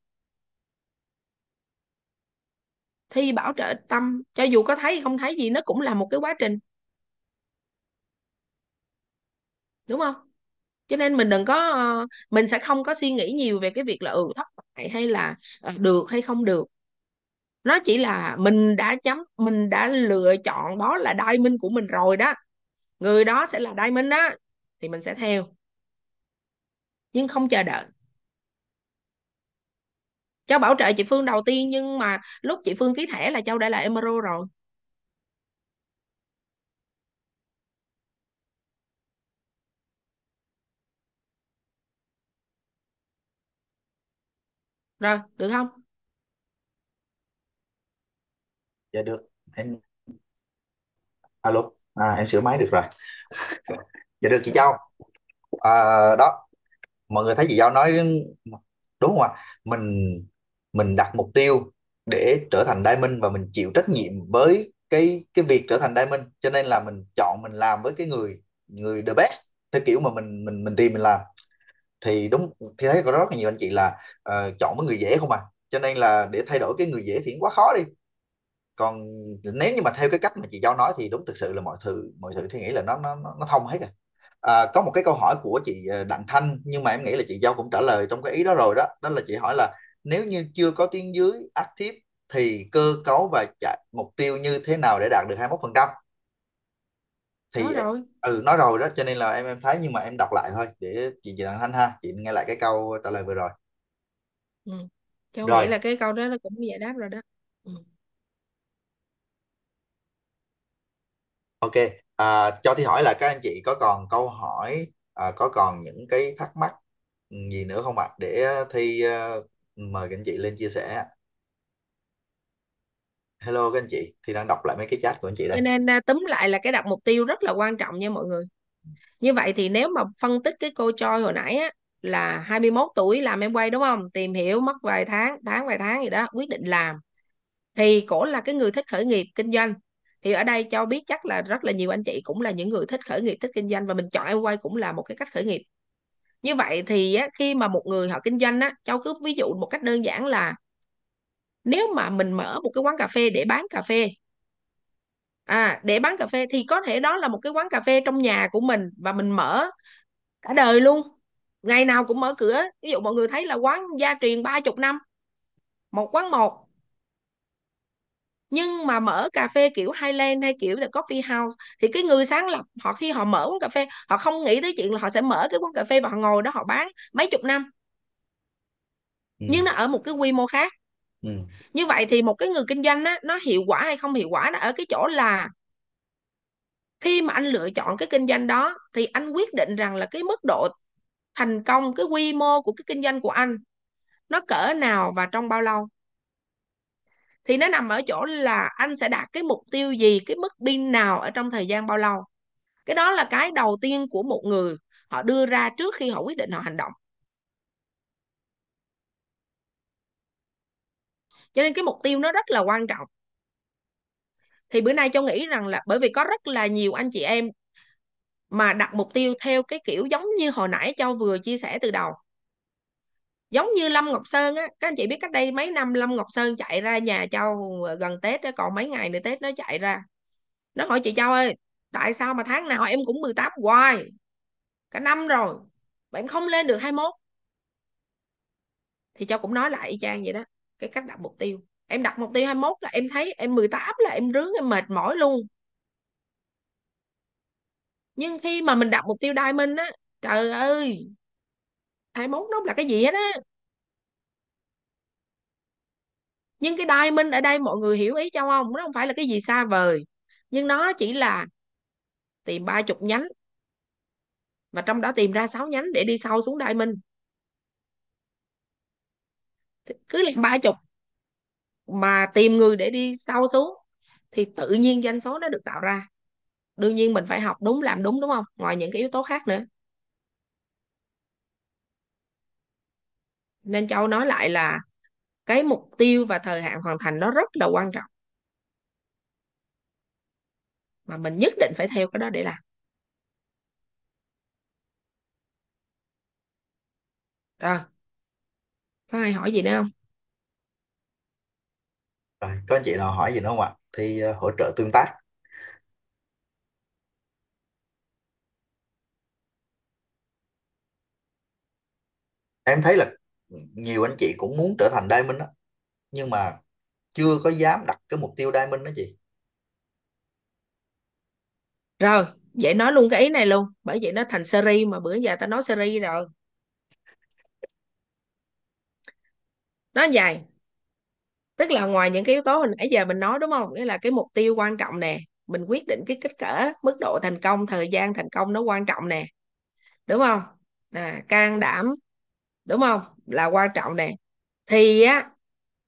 S1: Thi bảo trợ tâm, cho dù có thấy không thấy gì, nó cũng là một cái quá trình. Đúng không? Cho nên mình đừng có ờ, mình sẽ không có suy nghĩ nhiều về cái việc là ừ thất bại hay là ờ, được hay không được. Nó chỉ là mình đã chấm, mình đã lựa chọn đó là diamond của mình rồi đó. Người đó sẽ là diamond đó thì mình sẽ theo nhưng không chờ đợi. Châu bảo trợ chị Phương đầu tiên nhưng mà lúc chị Phương ký thẻ là Châu đã là Emerald rồi. Rồi được không?
S6: Dạ được. Em alo. À, em sửa máy được rồi. Dạ được chị Châu. À, đó mọi người thấy chị Giao nói đúng không ạ? Mình mình đặt mục tiêu để trở thành diamond và mình chịu trách nhiệm với cái cái việc trở thành diamond. Cho nên là mình chọn mình làm với cái người người the best theo kiểu mà mình mình mình tìm mình làm. Thì đúng thì thấy có rất là nhiều anh chị là uh, chọn với người dễ không à? Cho nên là để thay đổi cái người dễ thì quá khó đi. Còn nếu như mà theo cái cách mà chị Giao nói thì đúng thực sự là mọi thứ mọi thứ thì nghĩ là nó nó nó nó thông hết rồi à, có một cái câu hỏi của chị ờ, Đặng Thanh nhưng mà em nghĩ là chị Giao cũng trả lời trong cái ý đó rồi đó. Đó là chị hỏi là nếu như chưa có tuyến dưới active thì cơ cấu và chạy mục tiêu như thế nào để đạt được 21% thì
S1: nói rồi.
S6: ừ nói rồi đó cho nên là em em thấy nhưng mà em đọc lại thôi để chị chị Đặng Thanh ha chị nghe lại cái câu trả lời vừa rồi.
S1: Ừ. Châu nghĩ
S6: rồi.
S1: là cái câu đó nó cũng giải đáp rồi đó. Ừ.
S6: ok à, cho Thi hỏi là các anh chị có còn câu hỏi à, có còn những cái thắc mắc gì nữa không ạ? Để à, Thi ờ, mời các anh chị lên chia sẻ. Hello các anh chị thì đang đọc lại mấy cái chat của anh chị đây.
S1: Nên à, tóm lại là cái đặt mục tiêu rất là quan trọng nha mọi người. Như vậy thì nếu mà phân tích cái cô Choi hồi nãy á là 21 tuổi làm em quay đúng không? Tìm hiểu mất vài tháng tháng vài tháng gì đó quyết định làm. Thì cổ là cái người thích khởi nghiệp kinh doanh thì ở đây cho biết chắc là rất là nhiều anh chị cũng là những người thích khởi nghiệp thích kinh doanh và mình chọn em quay cũng là một cái cách khởi nghiệp. Như vậy thì á, khi mà một người họ kinh doanh á cháu cứ ví dụ một cách đơn giản là nếu mà mình mở một cái quán cà phê để bán cà phê à để bán cà phê thì có thể đó là một cái quán cà phê trong nhà của mình và mình mở cả đời luôn. Ngày nào cũng mở cửa. Ví dụ mọi người thấy là quán gia truyền ba chục năm một quán một nhưng mà mở cà phê kiểu Highland hay kiểu là coffee house thì cái người sáng lập họ khi họ mở quán cà phê họ không nghĩ tới chuyện là họ sẽ mở cái quán cà phê và họ ngồi đó họ bán mấy chục năm
S6: ừ.
S1: nhưng nó ở một cái quy mô khác
S6: Ừ.
S1: như vậy thì một cái người kinh doanh á, nó hiệu quả hay không hiệu quả nó ở cái chỗ là khi mà anh lựa chọn cái kinh doanh đó thì anh quyết định rằng là cái mức độ thành công cái quy mô của cái kinh doanh của anh nó cỡ nào và trong bao lâu thì nó nằm ở chỗ là anh sẽ đạt cái mục tiêu gì, cái mức pin nào ở trong thời gian bao lâu? Cái đó là cái đầu tiên của một người họ đưa ra trước khi họ quyết định họ hành động. Cho nên cái mục tiêu nó rất là quan trọng. Thì bữa nay châu nghĩ rằng là bởi vì có rất là nhiều anh chị em mà đặt mục tiêu theo cái kiểu giống như hồi nãy châu vừa chia sẻ từ đầu giống như Lâm Ngọc Sơn á các anh chị biết cách đây mấy năm Lâm Ngọc Sơn chạy ra nhà Châu gần Tết đó, còn mấy ngày nữa Tết nó chạy ra. Nó hỏi chị Châu ơi tại sao mà tháng nào em cũng 18 hoài? Cả năm rồi bạn không lên được 21 thì Châu cũng nói lại y chang vậy đó cái cách đặt mục tiêu. Em đặt mục tiêu 21 là em thấy em 18 là em rướng em mệt mỏi luôn. Nhưng khi mà mình đặt mục tiêu diamond á trời ơi 21 nó không là cái gì hết á. Nhưng cái diamond ở đây mọi người hiểu ý Châu không? Nó không phải là cái gì xa vời. Nhưng nó chỉ là tìm ba chục nhánh. Và trong đó tìm ra 6 nhánh để đi sâu xuống diamond. Cứ làm ba chục mà tìm người để đi sâu xuống thì tự nhiên doanh số nó được tạo ra. Đương nhiên mình phải học đúng làm đúng đúng không? Ngoài những cái yếu tố khác nữa. Nên Châu nói lại là cái mục tiêu và thời hạn hoàn thành nó rất là quan trọng. Mà mình nhất định phải theo cái đó để làm. Rồi. Có ai hỏi gì nữa không?
S6: Rồi có anh chị nào hỏi gì nữa không ạ? Thì uh, hỗ trợ tương tác. Em thấy là nhiều anh chị cũng muốn trở thành diamond đó nhưng mà chưa có dám đặt cái mục tiêu diamond đó chị.
S1: Rồi vậy nói luôn cái ý này luôn. Bởi vậy nó thành series mà bữa giờ ta nói series rồi. Nó dài tức là ngoài những cái yếu tố hồi nãy giờ mình nói đúng không? Nghĩa là cái mục tiêu quan trọng nè mình quyết định cái kích cỡ mức độ thành công thời gian thành công nó quan trọng nè. Đúng không? À, can đảm đúng không? Là quan trọng nè. Thì á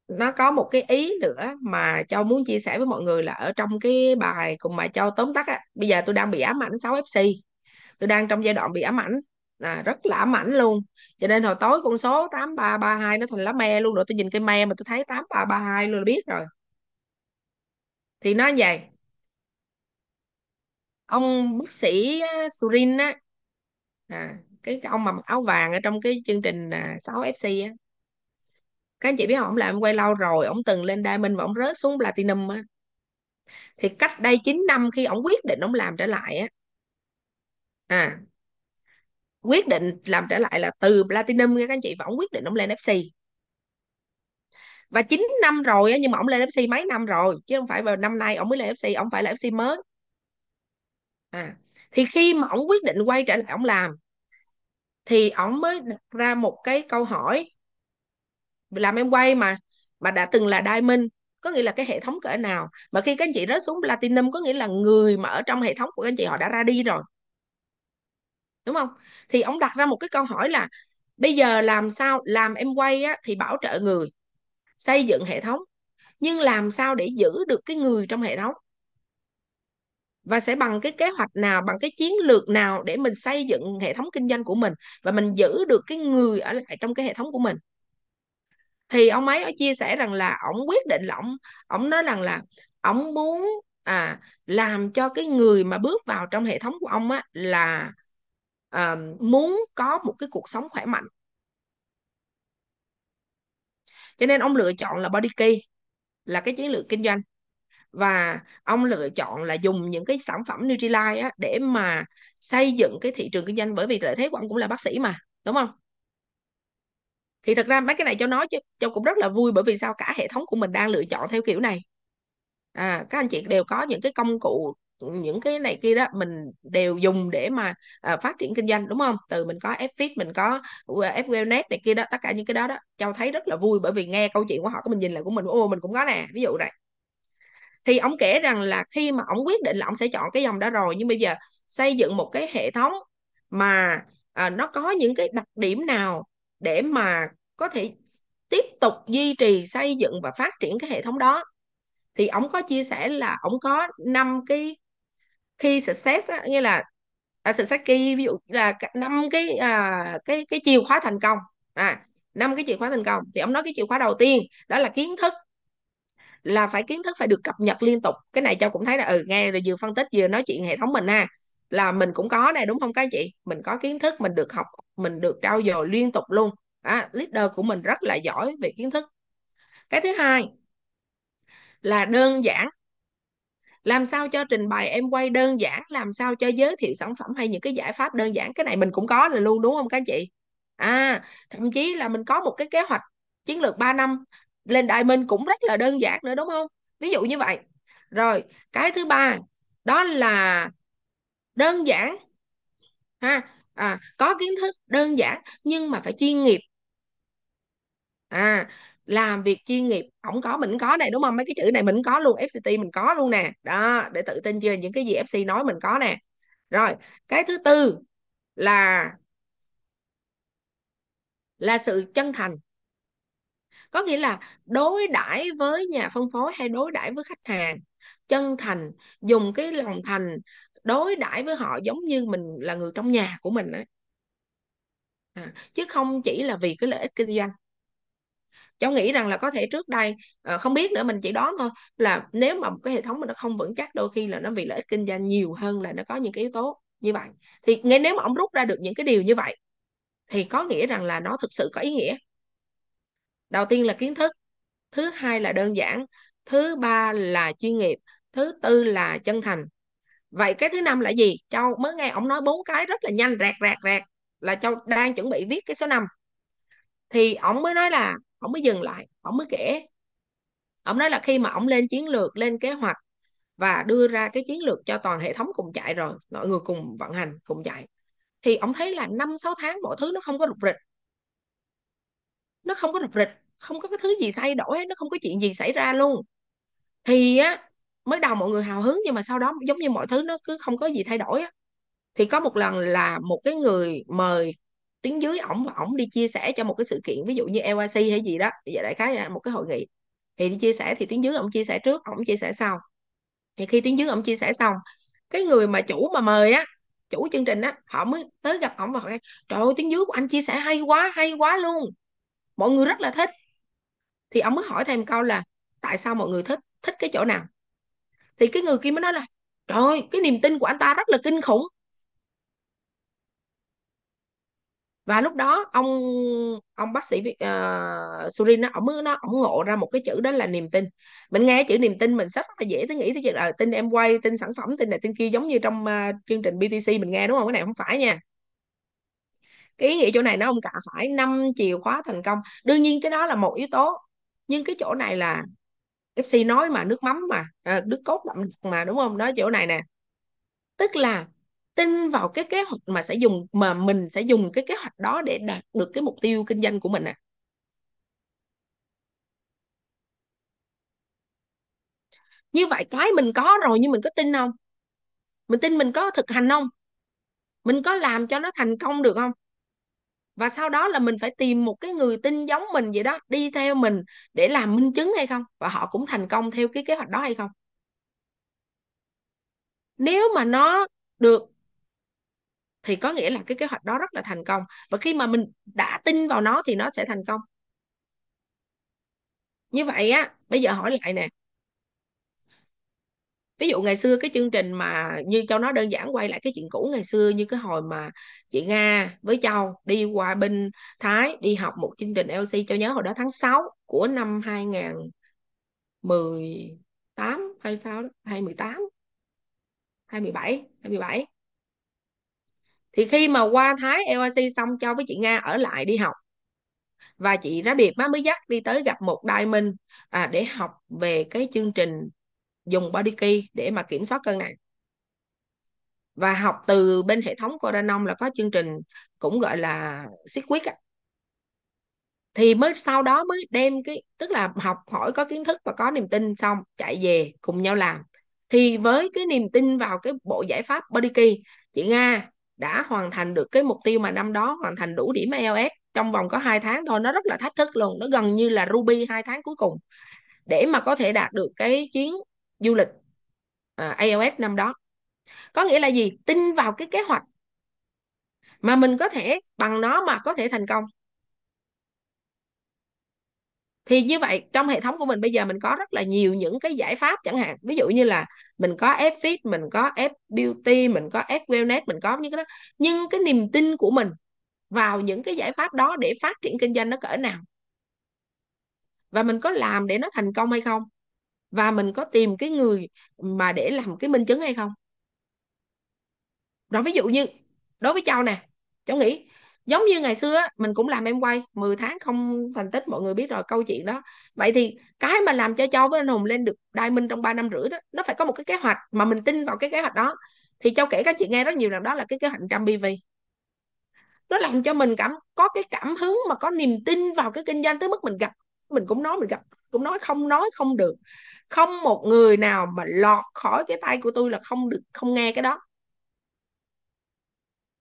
S1: nó có một cái ý nữa mà Châu muốn chia sẻ với mọi người là ở trong cái bài cùng mà Châu tóm tắt á bây giờ tôi đang bị ám ảnh 6FC tôi đang trong giai đoạn bị ám ảnh. À, rất là ám ảnh luôn. Cho nên hồi tối con số 8332 nó thành lá me luôn rồi. Tôi nhìn cái me mà tôi thấy 8332 luôn là biết rồi. Thì nó vậy. Ông bác sĩ à, Surin á. À, cái ông mà mặc áo vàng ở trong cái chương trình à, 6FC á. Các anh chị biết không? Ông làm quay lâu rồi ông từng lên Diamond và ông rớt xuống Platinum á. Thì cách đây 9 năm khi ông quyết định ông làm trở lại á à quyết định làm trở lại là từ Platinum nha các anh chị và ông quyết định ông lên FC và 9 năm rồi á nhưng mà ông lên FC mấy năm rồi chứ không phải vào năm nay ông mới lên FC ông phải là FC mới. À thì khi mà ông quyết định quay trở lại ông làm thì ổng mới đặt ra một cái câu hỏi. Làm em quay mà mà đã từng là diamond có nghĩa là cái hệ thống cỡ nào? Mà khi các anh chị rớt xuống platinum có nghĩa là người mà ở trong hệ thống của các anh chị họ đã ra đi rồi. Đúng không? Thì ông đặt ra một cái câu hỏi là bây giờ làm sao làm em quay á, thì bảo trợ người xây dựng hệ thống nhưng làm sao để giữ được cái người trong hệ thống? Và sẽ bằng cái kế hoạch nào bằng cái chiến lược nào để mình xây dựng hệ thống kinh doanh của mình và mình giữ được cái người ở lại trong cái hệ thống của mình? Thì ông ấy có chia sẻ rằng là ông quyết định là ông ông nói rằng là ông muốn à làm cho cái người mà bước vào trong hệ thống của ông á là à, muốn có một cái cuộc sống khỏe mạnh. Cho nên ông lựa chọn là body key là cái chiến lược kinh doanh và ông lựa chọn là dùng những cái sản phẩm Nutrilite á, để mà xây dựng cái thị trường kinh doanh bởi vì lợi thế của ông cũng là bác sĩ mà đúng không? Thì thật ra mấy cái này cho nói chứ cho cũng rất là vui bởi vì sao cả hệ thống của mình đang lựa chọn theo kiểu này. À, các anh chị đều có những cái công cụ những cái này kia đó mình đều dùng để mà à, phát triển kinh doanh đúng không? Từ mình có Ffit mình có F này kia đó tất cả những cái đó đó châu thấy rất là vui bởi vì nghe câu chuyện của họ mình nhìn lại của mình ô mình cũng có nè ví dụ này thì ông kể rằng là khi mà ông quyết định là ông sẽ chọn cái dòng đó rồi nhưng bây giờ xây dựng một cái hệ thống mà à, nó có những cái đặc điểm nào để mà có thể tiếp tục duy trì xây dựng và phát triển cái hệ thống đó? Thì ông có chia sẻ là ông có năm cái khi success á, nghĩa là à, success key ví dụ là năm cái à, cái cái chìa khóa thành công. À năm cái chìa khóa thành công. Thì ông nói cái chìa khóa đầu tiên đó là kiến thức là phải kiến thức phải được cập nhật liên tục. Cái này châu cũng thấy là ừ nghe rồi vừa phân tích vừa nói chuyện hệ thống mình ha. Là mình cũng có này đúng không các chị? Mình có kiến thức mình được học mình được trau dồi liên tục luôn. À, leader của mình rất là giỏi về kiến thức. Cái thứ hai là đơn giản. Làm sao cho trình bày em quay đơn giản làm sao cho giới thiệu sản phẩm hay những cái giải pháp đơn giản. Cái này mình cũng có là luôn đúng không các chị? À thậm chí là mình có một cái kế hoạch chiến lược 3 năm lên diamond cũng rất là đơn giản nữa đúng không? Ví dụ như vậy. Rồi cái thứ ba đó là đơn giản. Ha à, có kiến thức đơn giản nhưng mà phải chuyên nghiệp. À làm việc chuyên nghiệp ổng có mình có này đúng không? Mấy cái chữ này mình có luôn FCT mình có luôn nè. Đó để tự tin chưa? Những cái gì FC nói mình có nè. Rồi cái thứ tư là là sự chân thành có nghĩa là đối đãi với nhà phân phối hay đối đãi với khách hàng chân thành dùng cái lòng thành đối đãi với họ giống như mình là người trong nhà của mình ấy. À, chứ không chỉ là vì cái lợi ích kinh doanh. Cháu nghĩ rằng là có thể trước đây à, không biết nữa mình chỉ đoán thôi là nếu mà một cái hệ thống mà nó không vững chắc đôi khi là nó vì lợi ích kinh doanh nhiều hơn là nó có những cái yếu tố như vậy. Thì ngay nếu mà ông rút ra được những cái điều như vậy thì có nghĩa rằng là nó thực sự có ý nghĩa đầu tiên là kiến thức, thứ hai là đơn giản, thứ ba là chuyên nghiệp, thứ tư là chân thành. Vậy cái thứ năm là gì? Châu, mới nghe ông nói bốn cái rất là nhanh rạc rạc rạc là châu đang chuẩn bị viết cái số 5 thì ông mới nói là, ông mới dừng lại, ông mới kể. Ông nói là khi mà ông lên chiến lược, lên kế hoạch và đưa ra cái chiến lược cho toàn hệ thống cùng chạy rồi, mọi người cùng vận hành, cùng chạy, thì ông thấy là năm, sáu tháng mọi thứ nó không có rục rịch. Nó không có rục rịch không có cái thứ gì thay đổi hết, nó không có chuyện gì xảy ra luôn. Thì á, mới đầu mọi người hào hứng nhưng mà sau đó giống như mọi thứ nó cứ không có gì thay đổi á. Thì có một lần là một cái người mời tiếng dưới ổng và ổng đi chia sẻ cho một cái sự kiện, ví dụ như LYC hay gì đó vậy đại khái là một cái hội nghị. Thì đi chia sẻ thì tiếng dưới ổng chia sẻ trước, ổng chia sẻ sau. Thì khi tiếng dưới ổng chia sẻ xong, cái người mà chủ mà mời á, chủ chương trình á, họ mới tới gặp ổng và hỏi trời ơi, tiếng dưới của anh chia sẻ hay quá hay quá luôn. Mọi người rất là thích thì ông mới hỏi thêm câu là tại sao mọi người thích thích cái chỗ nào? Thì cái người kia mới nói là trời ơi cái niềm tin của anh ta rất là kinh khủng. Và lúc đó ông ông bác sĩ uh, Surin ông mới nó ông ngộ ra một cái chữ đó là niềm tin. Mình nghe chữ niềm tin mình rất là dễ tới nghĩ tới chuyện là tin em quay tin sản phẩm tin này tin kia giống như trong uh, chương trình BTC mình nghe đúng không? Cái này không phải nha. Cái ý nghĩa chỗ này nó không cả phải năm chìa khóa thành công. Đương nhiên cái đó là một yếu tố nhưng cái chỗ này là FC nói mà nước mắm mà à, nước cốt đậm mà đúng không? Nói chỗ này nè. Tức là tin vào cái kế hoạch mà sẽ dùng mà mình sẽ dùng cái kế hoạch đó để đạt được cái mục tiêu kinh doanh của mình à. Như vậy cái mình có rồi nhưng mình có tin không? Mình tin mình có thực hành không? Mình có làm cho nó thành công được không? Và sau đó là mình phải tìm một cái người tin giống mình vậy đó, đi theo mình để làm minh chứng hay không? Và họ cũng thành công theo cái kế hoạch đó hay không? Nếu mà nó được thì có nghĩa là cái kế hoạch đó rất là thành công. Và khi mà mình đã tin vào nó thì nó sẽ thành công. Như vậy á, bây giờ hỏi lại nè ví dụ ngày xưa cái chương trình mà như châu nói đơn giản quay lại cái chuyện cũ ngày xưa như cái hồi mà chị Nga với châu đi qua bên Thái đi học một chương trình LC châu nhớ hồi đó tháng 6 của năm 2018 hay sao đó 2018 27 27 thì khi mà qua Thái lc xong cho với chị Nga ở lại đi học và chị ra Điệp má mới dắt đi tới gặp một Diamond à, để học về cái chương trình dùng body key để mà kiểm soát cân nặng. Và học từ bên hệ thống Coranom là có chương trình cũng gọi là siết quyết á. Thì mới sau đó mới đem cái, tức là học hỏi có kiến thức và có niềm tin xong chạy về cùng nhau làm. Thì với cái niềm tin vào cái bộ giải pháp body key, chị Nga đã hoàn thành được cái mục tiêu mà năm đó hoàn thành đủ điểm IELTS trong vòng có 2 tháng thôi. Nó rất là thách thức luôn, nó gần như là Ruby hai tháng cuối cùng. Để mà có thể đạt được cái chuyến du lịch à, uh, AOS năm đó. Có nghĩa là gì? Tin vào cái kế hoạch mà mình có thể bằng nó mà có thể thành công. Thì như vậy trong hệ thống của mình bây giờ mình có rất là nhiều những cái giải pháp chẳng hạn. Ví dụ như là mình có F Fit mình có F Beauty mình có F Wellness mình có những cái đó. Nhưng cái niềm tin của mình vào những cái giải pháp đó để phát triển kinh doanh nó cỡ nào? Và mình có làm để nó thành công hay không? Và mình có tìm cái người mà để làm cái minh chứng hay không? Rồi ví dụ như, đối với Châu nè cháu nghĩ, giống như ngày xưa mình cũng làm em quay 10 tháng không thành tích, mọi người biết rồi, câu chuyện đó. Vậy thì cái mà làm cho Châu với anh Hùng lên được đai minh trong 3 năm rưỡi đó, nó phải có một cái kế hoạch mà mình tin vào cái kế hoạch đó. Thì Châu kể các chị nghe rất nhiều rằng đó là cái kế hoạch trăm BV nó làm cho mình cảm, có cái cảm hứng mà có niềm tin vào cái kinh doanh tới mức mình gặp, mình cũng nói mình gặp cũng nói không nói không được. Không một người nào mà lọt khỏi cái tay của tôi là không được không nghe cái đó.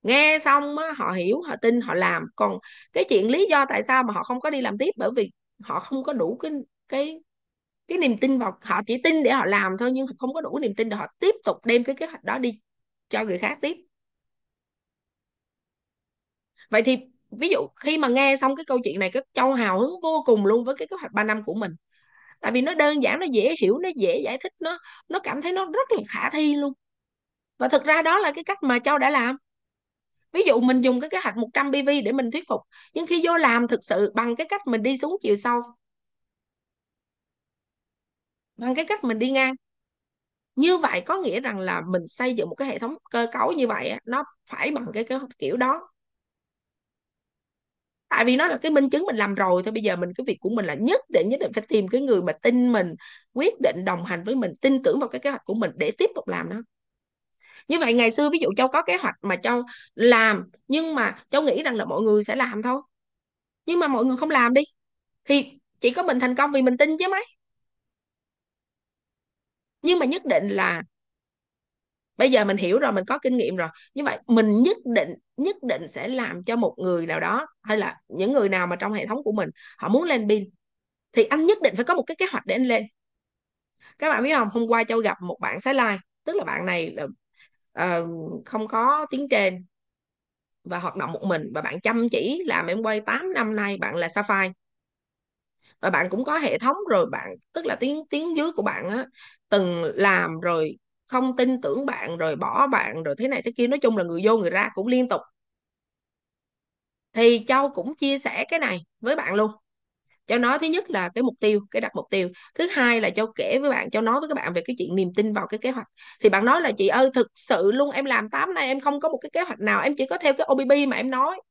S1: Nghe xong á, họ hiểu họ tin họ làm. Còn cái chuyện lý do tại sao mà họ không có đi làm tiếp bởi vì họ không có đủ cái cái cái niềm tin vào họ chỉ tin để họ làm thôi nhưng không có đủ niềm tin để họ tiếp tục đem cái kế hoạch đó đi cho người khác tiếp. Vậy thì ví dụ khi mà nghe xong cái câu chuyện này cái châu hào hứng vô cùng luôn với cái kế hoạch 3 năm của mình. Tại vì nó đơn giản nó dễ hiểu nó dễ giải thích nó nó cảm thấy nó rất là khả thi luôn. Và thực ra đó là cái cách mà châu đã làm. Ví dụ mình dùng cái kế hoạch 100 BV để mình thuyết phục nhưng khi vô làm thực sự bằng cái cách mình đi xuống chiều sâu bằng cái cách mình đi ngang. Như vậy có nghĩa rằng là mình xây dựng một cái hệ thống cơ cấu như vậy nó phải bằng cái, cái kiểu đó tại vì nó là cái minh chứng mình làm rồi, thôi bây giờ mình, cái việc của mình là nhất định nhất định phải tìm cái người mà tin mình, quyết định đồng hành với mình, tin tưởng vào cái kế hoạch của mình để tiếp tục làm nó như vậy ngày xưa ví dụ châu có kế hoạch mà châu làm, nhưng mà châu nghĩ rằng là mọi người sẽ làm thôi. Nhưng mà mọi người không làm đi, thì chỉ có mình thành công vì mình tin chứ mấy. Nhưng mà nhất định là, bây giờ mình hiểu rồi, mình có kinh nghiệm rồi, như vậy mình nhất định nhất định sẽ làm cho một người nào đó hay là những người nào mà trong hệ thống của mình họ muốn lên pin thì anh nhất định phải có một cái kế hoạch để anh lên. Các bạn biết không? Hôm qua châu gặp một bạn xái lai tức là bạn này là uh, không có tiếng trên và hoạt động một mình và bạn chăm chỉ làm em quay 8 năm nay bạn là Sapphire. Và bạn cũng có hệ thống rồi bạn tức là tiếng tiếng dưới của bạn á từng làm rồi không tin tưởng bạn rồi bỏ bạn rồi thế này thế kia, nói chung là người vô người ra cũng liên tục. Thì Châu cũng chia sẻ cái này với bạn luôn. Châu nói thứ nhất là cái mục tiêu, cái đặt mục tiêu. Thứ hai là Châu kể với bạn, Châu nói với các bạn về cái chuyện niềm tin vào cái kế hoạch. Thì bạn nói là, chị ơi, thực sự luôn, em làm 8 nay em không có một cái kế hoạch nào, em chỉ có theo cái OBB mà em nói.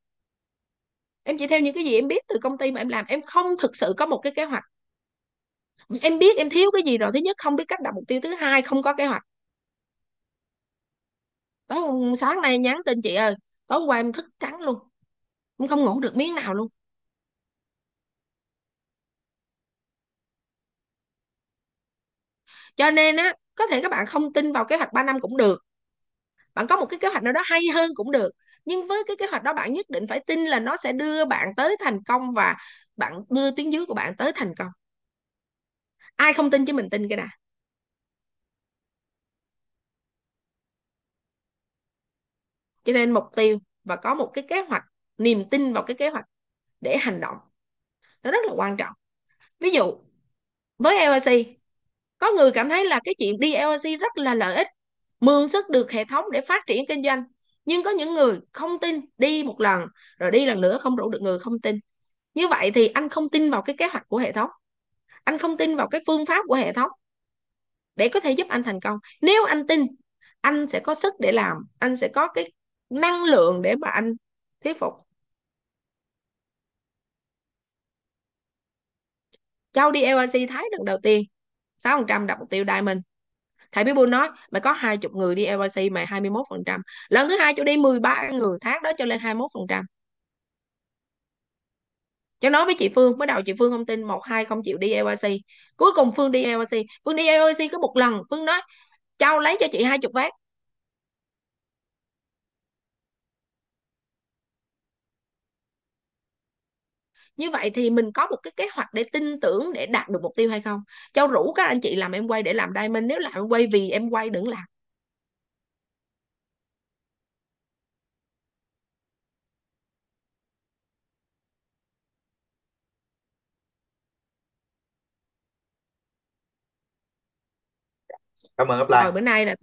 S1: Em chỉ theo những cái gì em biết từ công ty mà em làm, em không thực sự có một cái kế hoạch. Em biết em thiếu cái gì rồi, thứ nhất không biết cách đặt mục tiêu, thứ hai không có kế hoạch tối sáng nay nhắn tin chị ơi, tối qua em thức trắng luôn. Em không ngủ được miếng nào luôn. Cho nên á, có thể các bạn không tin vào kế hoạch 3 năm cũng được. Bạn có một cái kế hoạch nào đó hay hơn cũng được. Nhưng với cái kế hoạch đó bạn nhất định phải tin là nó sẽ đưa bạn tới thành công và bạn đưa tiếng dưới của bạn tới thành công. Ai không tin chứ mình tin cái nào. Cho nên mục tiêu và có một cái kế hoạch, niềm tin vào cái kế hoạch để hành động. Nó rất là quan trọng. Ví dụ, với LRC có người cảm thấy là cái chuyện đi LRC rất là lợi ích, mượn sức được hệ thống để phát triển kinh doanh. Nhưng có những người không tin, đi một lần, rồi đi lần nữa không đủ được người không tin. Như vậy thì anh không tin vào cái kế hoạch của hệ thống. Anh không tin vào cái phương pháp của hệ thống để có thể giúp anh thành công. Nếu anh tin, anh sẽ có sức để làm, anh sẽ có cái năng lượng để mà anh thuyết phục. Châu đi LRC Thái lần đầu tiên 6% đặt mục tiêu Diamond. Thầy Bí Bùn nói mày có hai chục người đi LRC mày 21% lần thứ hai cho đi 13 người tháng đó cho lên 21% Cháu nói với chị Phương, mới đầu chị Phương không tin, một hai không chịu đi LRC. Cuối cùng Phương đi LRC, Phương đi LRC có một lần, Phương nói, Châu lấy cho chị hai chục vát. Như vậy thì mình có một cái kế hoạch để tin tưởng để đạt được mục tiêu hay không? Châu rủ các anh chị làm em quay để làm diamond, nếu làm em quay vì em quay đừng làm.
S6: cảm ơn upline
S1: Rồi bữa nay là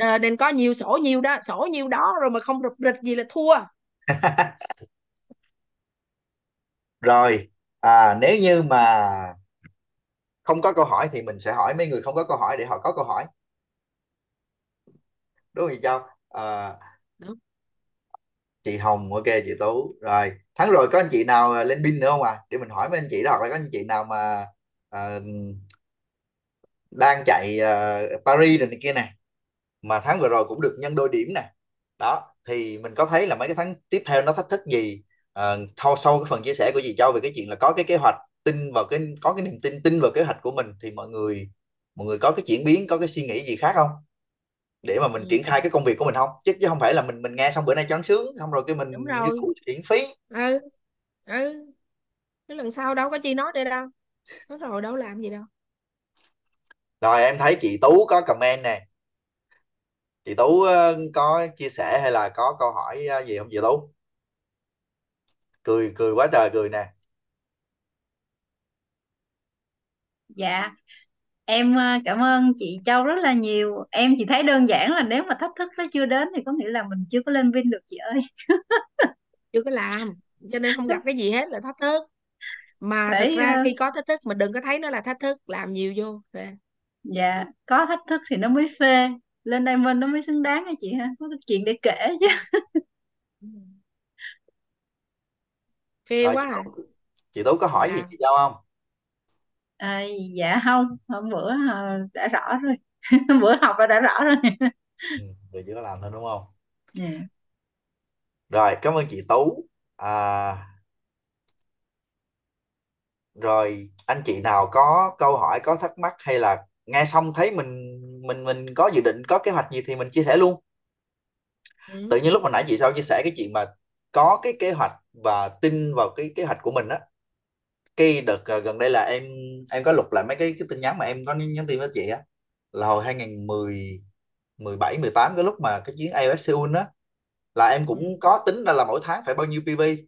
S1: ờ, nên có nhiều sổ nhiều đó, sổ nhiều đó rồi mà không rụt rịch gì là thua.
S6: rồi à, nếu như mà không có câu hỏi thì mình sẽ hỏi mấy người không có câu hỏi để họ có câu hỏi. Đúng không chị Châu? À,
S1: Đúng.
S6: chị Hồng ok chị Tú. Rồi tháng rồi có anh chị nào lên pin nữa không à? Để mình hỏi mấy anh chị đó hoặc là có anh chị nào mà à, đang chạy uh, Paris rồi này kia này mà tháng vừa rồi cũng được nhân đôi điểm nè. Đó thì mình có thấy là mấy cái tháng tiếp theo nó thách thức gì uh, thâu sâu cái phần chia sẻ của chị Châu về cái chuyện là có cái kế hoạch tin vào cái có cái niềm tin tin vào kế hoạch của mình thì mọi người mọi người có cái chuyển biến có cái suy nghĩ gì khác không để mà mình
S1: Ừ.
S6: triển khai cái công việc của mình không chứ chứ không phải là mình mình nghe xong bữa nay choáng sướng xong rồi cái mình
S1: Đúng
S6: như
S1: rồi.
S6: thu chuyển phí
S1: Ừ. Ừ. Cái lần sau đâu có chi nói đây đâu. Nói rồi đâu làm gì đâu.
S6: rồi em thấy chị Tú có comment nè chị Tú ờ, có chia sẻ hay là có câu hỏi ờ, gì không chị Tú cười cười quá trời cười nè
S7: Dạ, em ờ, cảm ơn chị Châu rất là nhiều. Em chỉ thấy đơn giản là nếu mà thách thức nó chưa đến thì có nghĩa là mình chưa có lên Vin được chị ơi.
S1: chưa có làm cho nên không gặp cái gì hết là thách thức mà thực
S7: Phải
S1: ra
S7: ờ,
S1: khi có thách thức mình đừng có thấy nó là thách thức làm nhiều vô Dạ.
S7: dạ có thách thức thì nó mới phê. Lên Diamond nó mới xứng đáng hả chị ha? Có cái chuyện để kể chứ.
S1: Phê
S6: rồi
S1: quá
S6: chị
S1: à.
S6: Tú chị Tú có hỏi gì
S1: dạ
S6: chị Châu không?
S7: À, dạ không hôm bữa à, đã rõ rồi. Bữa học là đã rõ rồi.
S6: Ừ, giờ chỉ có làm thôi đúng không?
S7: Dạ.
S6: rồi cảm ơn chị Tú. À, rồi anh chị nào có câu hỏi có thắc mắc hay là nghe xong thấy mình mình mình có dự định có kế hoạch gì thì mình chia sẻ luôn.
S1: Ừ.
S6: tự nhiên lúc hồi nãy chị sao chia sẻ cái chuyện mà có cái kế hoạch và tin vào cái kế hoạch của mình á. Cái đợt ờ, gần đây là em em có lục lại mấy cái cái tin nhắn mà em có nhắn tin với chị á. Là hồi 2010 17 18 cái lúc mà cái chuyến iOS Seoul á là em
S1: Ừ.
S6: cũng có tính ra là mỗi tháng phải bao nhiêu PV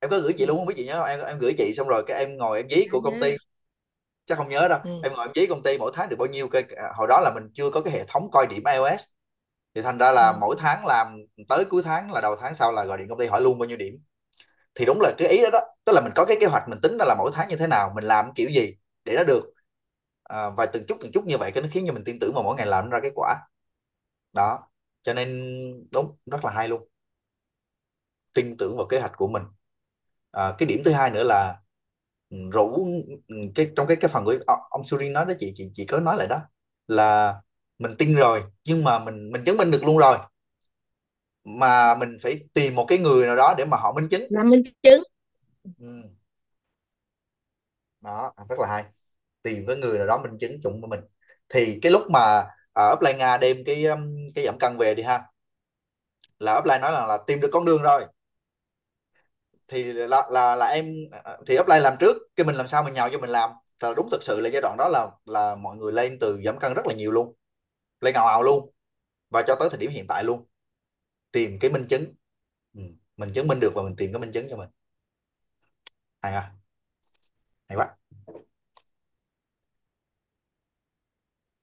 S6: em có gửi chị
S1: Ừ.
S6: luôn không biết chị nhớ không? Em em gửi chị xong rồi cái em ngồi em dí
S1: Dạ
S6: của công ty. Chắc không nhớ đâu.
S1: Ừ.
S6: em ngồi em dí công ty mỗi tháng được bao nhiêu. Cái hồi đó là mình chưa có cái hệ thống coi điểm iOS thì thành ra là
S1: Ừ.
S6: mỗi tháng làm tới cuối tháng là đầu tháng sau là gọi điện công ty hỏi luôn bao nhiêu điểm. Thì đúng là cái ý đó đó tức là mình có cái kế hoạch mình tính ra là mỗi tháng như thế nào mình làm kiểu gì để nó được. À, và từng chút từng chút như vậy cái nó khiến cho mình tin tưởng vào mỗi ngày làm ra kết quả. Đó cho nên đúng rất là hay luôn. Tin tưởng vào kế hoạch của mình. À, cái điểm thứ hai nữa là ừ, rủ ừ, cái trong cái cái phần của ông, ông Surin nói đó chị chị chị có nói lại đó là mình tin rồi nhưng mà mình mình chứng minh được luôn rồi. Mà mình phải tìm một cái người nào đó để mà họ minh chứng.
S1: Làm minh chứng.
S6: Ừ. đó rất là hay. Tìm cái người nào đó minh chứng chung với mình. Thì cái lúc mà ở Upline Nga đem cái um, cái giảm cân về đi ha. Là Upline nói là, là tìm được con đường rồi. Thì là là là em thì Upline làm trước cái mình làm sao mình nhào cho mình làm. Thì đúng thực sự là giai đoạn đó là là mọi người lên từ giảm cân rất là nhiều luôn lên ào ào luôn. Và cho tới thời điểm hiện tại luôn. Tìm cái minh chứng. Ừ. mình chứng minh được và mình tìm cái minh chứng cho mình. Hay à hay quá.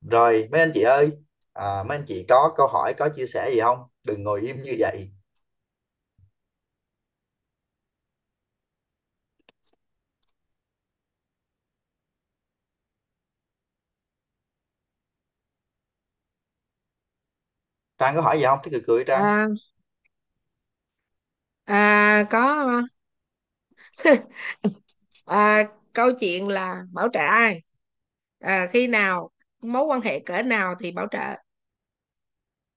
S6: Rồi mấy anh chị ơi. À, mấy anh chị có câu hỏi có chia sẻ gì không? Đừng ngồi im như vậy Trang có hỏi gì không? Thấy cười cười Trang.
S1: À, à có. À, câu chuyện là bảo trợ ai? À, khi nào mối quan hệ cỡ nào thì bảo trợ?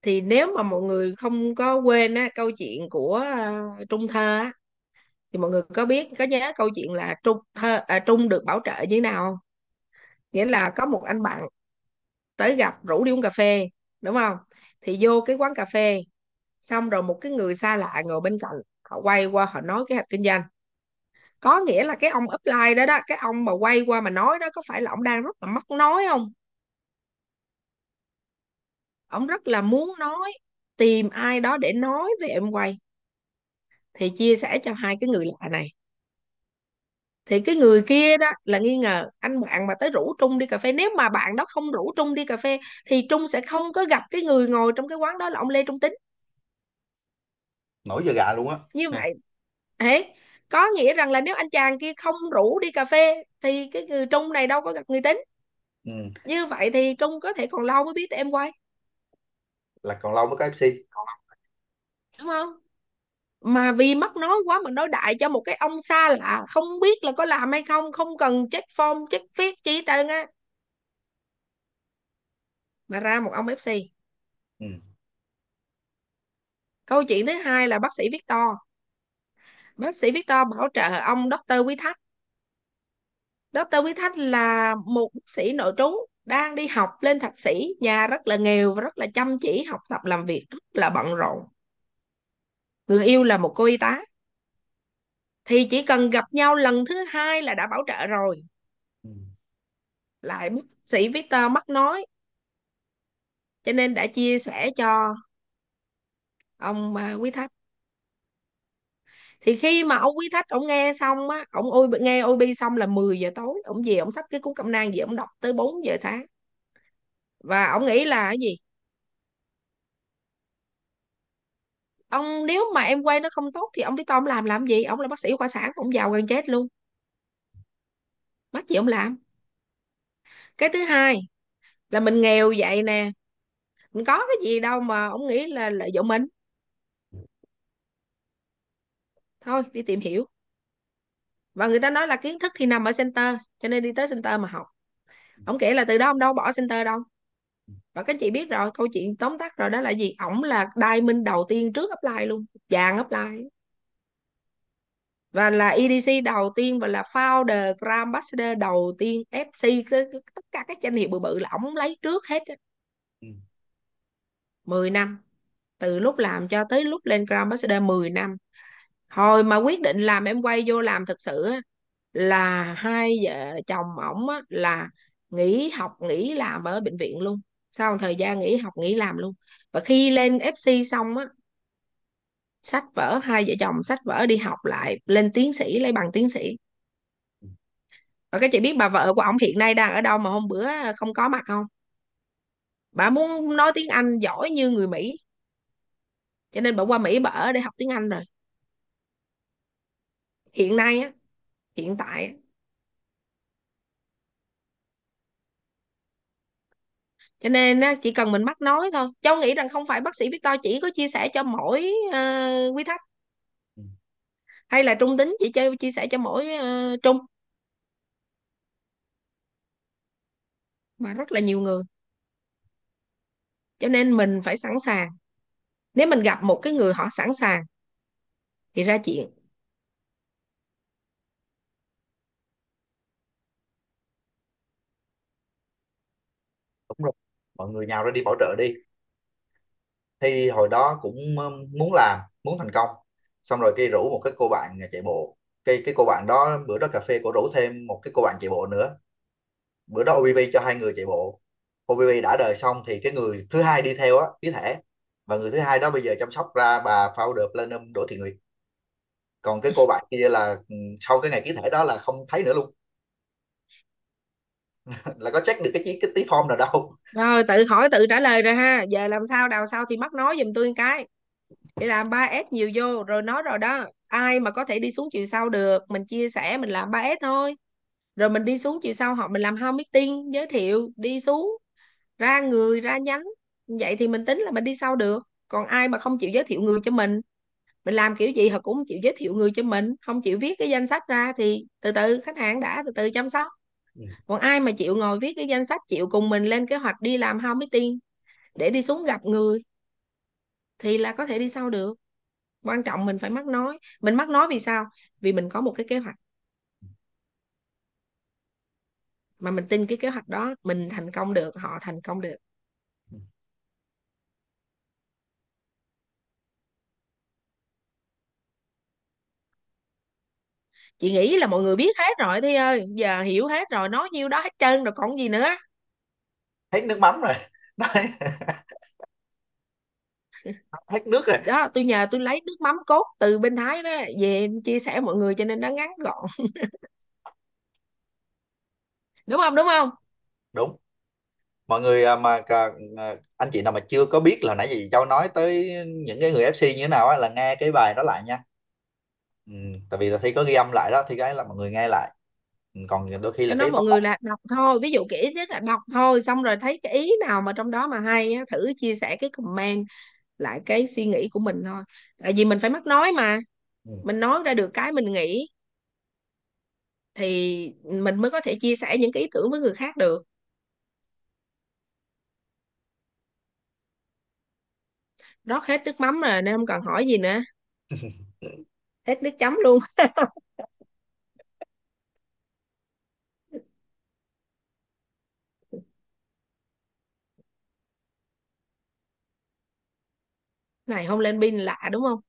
S1: Thì nếu mà mọi người không có quên á, câu chuyện của uh, Trung Thơ á, thì mọi người có biết có nhớ câu chuyện là Trung Thơ à, Trung được bảo trợ như thế nào không? Nghĩa là có một anh bạn tới gặp rủ đi uống cà phê đúng không? Thì vô cái quán cà phê, xong rồi một cái người xa lạ ngồi bên cạnh, họ quay qua họ nói kế hoạch kinh doanh. Có nghĩa là cái ông upline đó đó, cái ông mà quay qua mà nói đó, có phải là ông đang rất là mắc nói không? Ông rất là muốn nói, tìm ai đó để nói về em quay. Thì chia sẻ cho hai cái người lạ này thì cái người kia đó là nghi ngờ anh bạn mà tới rủ Trung đi cà phê nếu mà bạn đó không rủ Trung đi cà phê thì Trung sẽ không có gặp cái người ngồi trong cái quán đó là ông Lê Trung Tín.
S6: Nổi da gà luôn á.
S1: Như vậy thế có nghĩa rằng là nếu anh chàng kia không rủ đi cà phê thì cái người Trung này đâu có gặp người Tín.
S6: Ừ.
S1: như vậy thì Trung có thể còn lâu mới biết tới em quay.
S6: Là còn lâu mới có FC
S1: đúng không mà vì mắc nói quá mà nói đại cho một cái ông xa lạ không biết là có làm hay không không cần check form check viết chi hết trơn á mà ra một ông FC
S6: ừ.
S1: câu chuyện thứ hai là bác sĩ Victor bác sĩ Victor bảo trợ ông Dr. Quý Thách Dr. Quý Thách là một bác sĩ nội trú đang đi học lên thạc sĩ nhà rất là nghèo và rất là chăm chỉ học tập làm việc rất là bận rộn người yêu là một cô y tá. Thì chỉ cần gặp nhau lần thứ hai là đã bảo trợ rồi.
S6: Ừ.
S1: lại bác sĩ Victor mắc nói. Cho nên đã chia sẻ cho ông à, Quý Thách. Thì khi mà ông Quý Thách ông nghe xong á ông ôi nghe ôi bi xong là 10 giờ tối. Ông về ông xách cái cuốn cẩm nang về ông đọc tới 4 giờ sáng. Và ông nghĩ là cái gì ông nếu mà em quay nó không tốt thì ông Victor ông làm làm gì? Ông là bác sĩ khoa sản, ông giàu gần chết luôn. Mắc gì ông làm? Cái thứ hai là mình nghèo vậy nè. Mình có cái gì đâu mà ông nghĩ là lợi dụng mình. Thôi, đi tìm hiểu. Và người ta nói là kiến thức thì nằm ở center, cho nên đi tới center mà học. Ông kể là từ đó ông đâu bỏ center đâu và các chị biết rồi câu chuyện tóm tắt rồi đó là gì? Ổng là diamond đầu tiên trước apply luôn vàng apply. Và là EDC đầu tiên và là founder Grand Ambassador đầu tiên FC tất cả các danh hiệu bự bự là ổng lấy trước hết á.
S6: ừ.
S1: 10 năm. Từ lúc làm cho tới lúc lên Grand Ambassador 10 năm. Hồi mà quyết định làm em quay vô làm thực sự là hai vợ chồng ổng là nghỉ học nghỉ làm ở bệnh viện luôn sau một thời gian nghỉ học, nghỉ làm luôn. Và khi lên FC xong á, sách vở, hai vợ chồng sách vở đi học lại, lên tiến sĩ, lấy bằng tiến sĩ. Và các chị biết bà vợ của ông hiện nay đang ở đâu mà hôm bữa không có mặt không? Bà muốn nói tiếng Anh giỏi như người Mỹ. Cho nên bà qua Mỹ bà ở để học tiếng Anh rồi. Hiện nay á, hiện tại á cho nên á, chỉ cần mình mắc nói thôi. Châu nghĩ rằng không phải bác sĩ Victor chỉ có chia sẻ cho mỗi uh, quý thách
S6: Ừ.
S1: hay là trung tính chỉ chơi chia sẻ cho mỗi uh, trung. Mà rất là nhiều người. Cho nên mình phải sẵn sàng. Nếu mình gặp một cái người họ sẵn sàng thì ra chuyện
S6: đúng rồi mọi người nhào ra đi, bảo trợ đi. Thì hồi đó cũng um, muốn làm, muốn thành công. Xong rồi cái rủ một cái cô bạn à, chạy bộ. Cái cái cô bạn đó, bữa đó cà phê cô rủ thêm một cái cô bạn chạy bộ nữa. Bữa đó OBB cho hai người chạy bộ. OBB đã đời xong thì cái người thứ hai đi theo á ký thể và người thứ hai đó bây giờ chăm sóc ra bà founder Platinum Đỗ Thị Nguyệt. Còn cái cô bạn kia là ừ, sau cái ngày ký thể đó là không thấy nữa luôn. là có check được cái chí cái tí form nào đâu.
S1: Rồi, tự hỏi, tự trả lời rồi ha. Giờ làm sao, đào sao thì mắc nói giùm tôi một cái. Để làm 3S nhiều vô, rồi nói rồi đó. Ai mà có thể đi xuống chiều sau được, mình chia sẻ, mình làm 3S thôi. Rồi mình đi xuống chiều sau họ, mình làm home meeting, giới thiệu, đi xuống, ra người, ra nhánh. Vậy thì mình tính là mình đi sau được. Còn ai mà không chịu giới thiệu người cho mình? Mình làm kiểu gì họ cũng chịu giới thiệu người cho mình. Không chịu viết cái danh sách ra thì từ từ, khách hàng đã từ từ chăm sóc.
S6: Ừ.
S1: còn ai mà chịu ngồi viết cái danh sách chịu cùng mình lên kế hoạch đi làm home meeting, để đi xuống gặp người, thì là có thể đi sau được. Quan trọng mình phải mắc nói. Mình mắc nói vì sao? Vì mình có một cái kế hoạch. Mà mình tin cái kế hoạch đó, mình thành công được, họ thành công được. Chị nghĩ là mọi người biết hết rồi Thi ơi. Giờ hiểu hết rồi nói nhiêu đó hết trơn rồi còn gì nữa.
S6: Hết nước mắm rồi. Nói. Hết nước rồi.
S1: Đó tôi nhờ tôi lấy nước mắm cốt từ bên Thái đó về chia sẻ mọi người cho nên nó ngắn gọn. Đúng không đúng không?
S6: Đúng. Mọi người à, mà à, anh chị nào mà chưa có biết là nãy giờ chị Châu nói tới những cái người FC như thế nào á là nghe cái bài đó lại nha ừ, tại vì là Thi có ghi âm lại đó thì cái là mọi người nghe lại. Ừ, còn đôi khi là
S1: nói
S6: cái
S1: mọi người là đọc thôi ví dụ cái ý nhất là đọc thôi xong rồi thấy cái ý nào mà trong đó mà hay á, thử chia sẻ cái comment lại cái suy nghĩ của mình thôi. Tại vì mình phải mắc nói mà.
S6: Ừ.
S1: mình nói ra được cái mình nghĩ thì mình mới có thể chia sẻ những cái ý tưởng với người khác được. Rót hết nước mắm rồi nên không cần hỏi gì nữa hết nước chấm luôn. Này không lên pin lạ đúng không?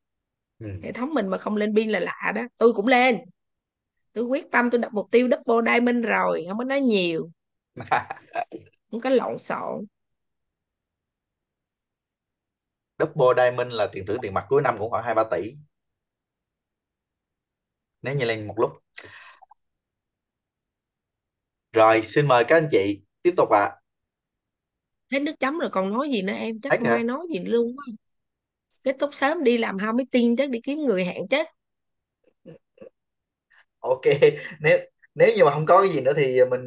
S6: Ừ.
S1: hệ thống mình mà không lên pin là lạ đó. Tôi cũng lên. Tôi quyết tâm tôi đặt mục tiêu double diamond rồi không có nói nhiều. Không có lộn xộn.
S6: Double Diamond là tiền thưởng tiền mặt cuối năm cũng khoảng hai ba tỷ nếu như lên một lúc. Rồi xin mời các anh chị tiếp tục ạ.
S1: Hết nước chấm rồi còn nói gì nữa em? Chắc
S6: Hết
S1: không
S6: hả?
S1: ai nói gì luôn quá. Kết thúc sớm đi làm hao meeting chắc đi kiếm người hẹn chết.
S6: Ok nếu nếu như mà không có cái gì nữa thì mình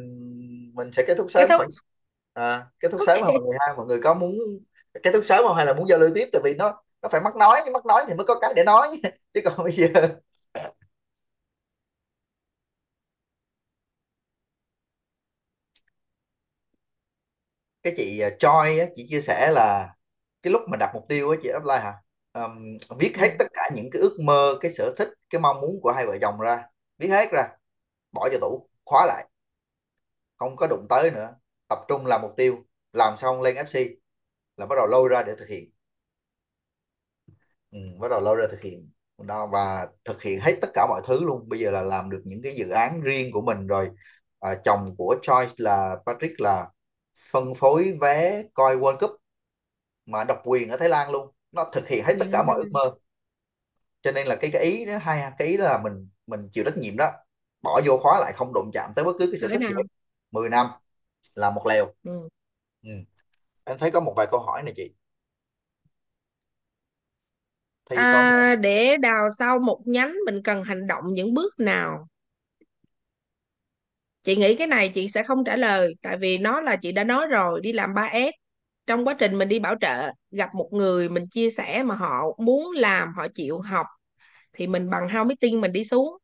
S6: mình sẽ kết thúc
S1: kết
S6: sớm
S1: thúc.
S6: khoảng à, kết thúc sớm mà mọi người ha. Mọi người có muốn kết thúc sớm không hay là muốn giao lưu tiếp? Tại vì nó nó phải mắc nói mắc nói thì mới có cái để nói. Chứ còn bây giờ cái chị uh, Choi á, chị chia sẻ là cái lúc mà đặt mục tiêu á chị apply hả? Um, viết hết
S1: ừ.
S6: tất cả những cái ước mơ cái sở thích cái mong muốn của hai vợ chồng ra viết hết ra bỏ vào tủ khóa lại. Không có đụng tới nữa tập trung làm mục tiêu làm xong lên FC là bắt đầu lôi ra để thực hiện. Ừ, bắt đầu lôi ra thực hiện. Đó và thực hiện hết tất cả mọi thứ luôn. Bây giờ là làm được những cái dự án riêng của mình rồi. À, chồng của Choice là Patrick là phân phối vé coi World Cup mà độc quyền ở Thái Lan luôn. Nó thực hiện hết tất cả mọi ước
S1: ừ.
S6: mơ. Cho nên là cái cái ý đó hay cái ý đó là mình mình chịu trách nhiệm đó. Bỏ vô khóa lại không đụng chạm tới bất cứ cái sở
S1: Cỡ
S6: thích gì
S1: nào
S6: 10 năm là một lèo.
S1: Ừ.
S6: ừ. em thấy có một vài câu hỏi này chị. Thấy có
S1: à, để đào sau một nhánh mình cần hành động những bước nào chị nghĩ cái này chị sẽ không trả lời, tại vì nó là chị đã nói rồi, đi làm 3S trong quá trình mình đi bảo trợ, gặp một người mình chia sẻ mà họ muốn làm, họ chịu học, thì mình bằng how meeting mình đi xuống.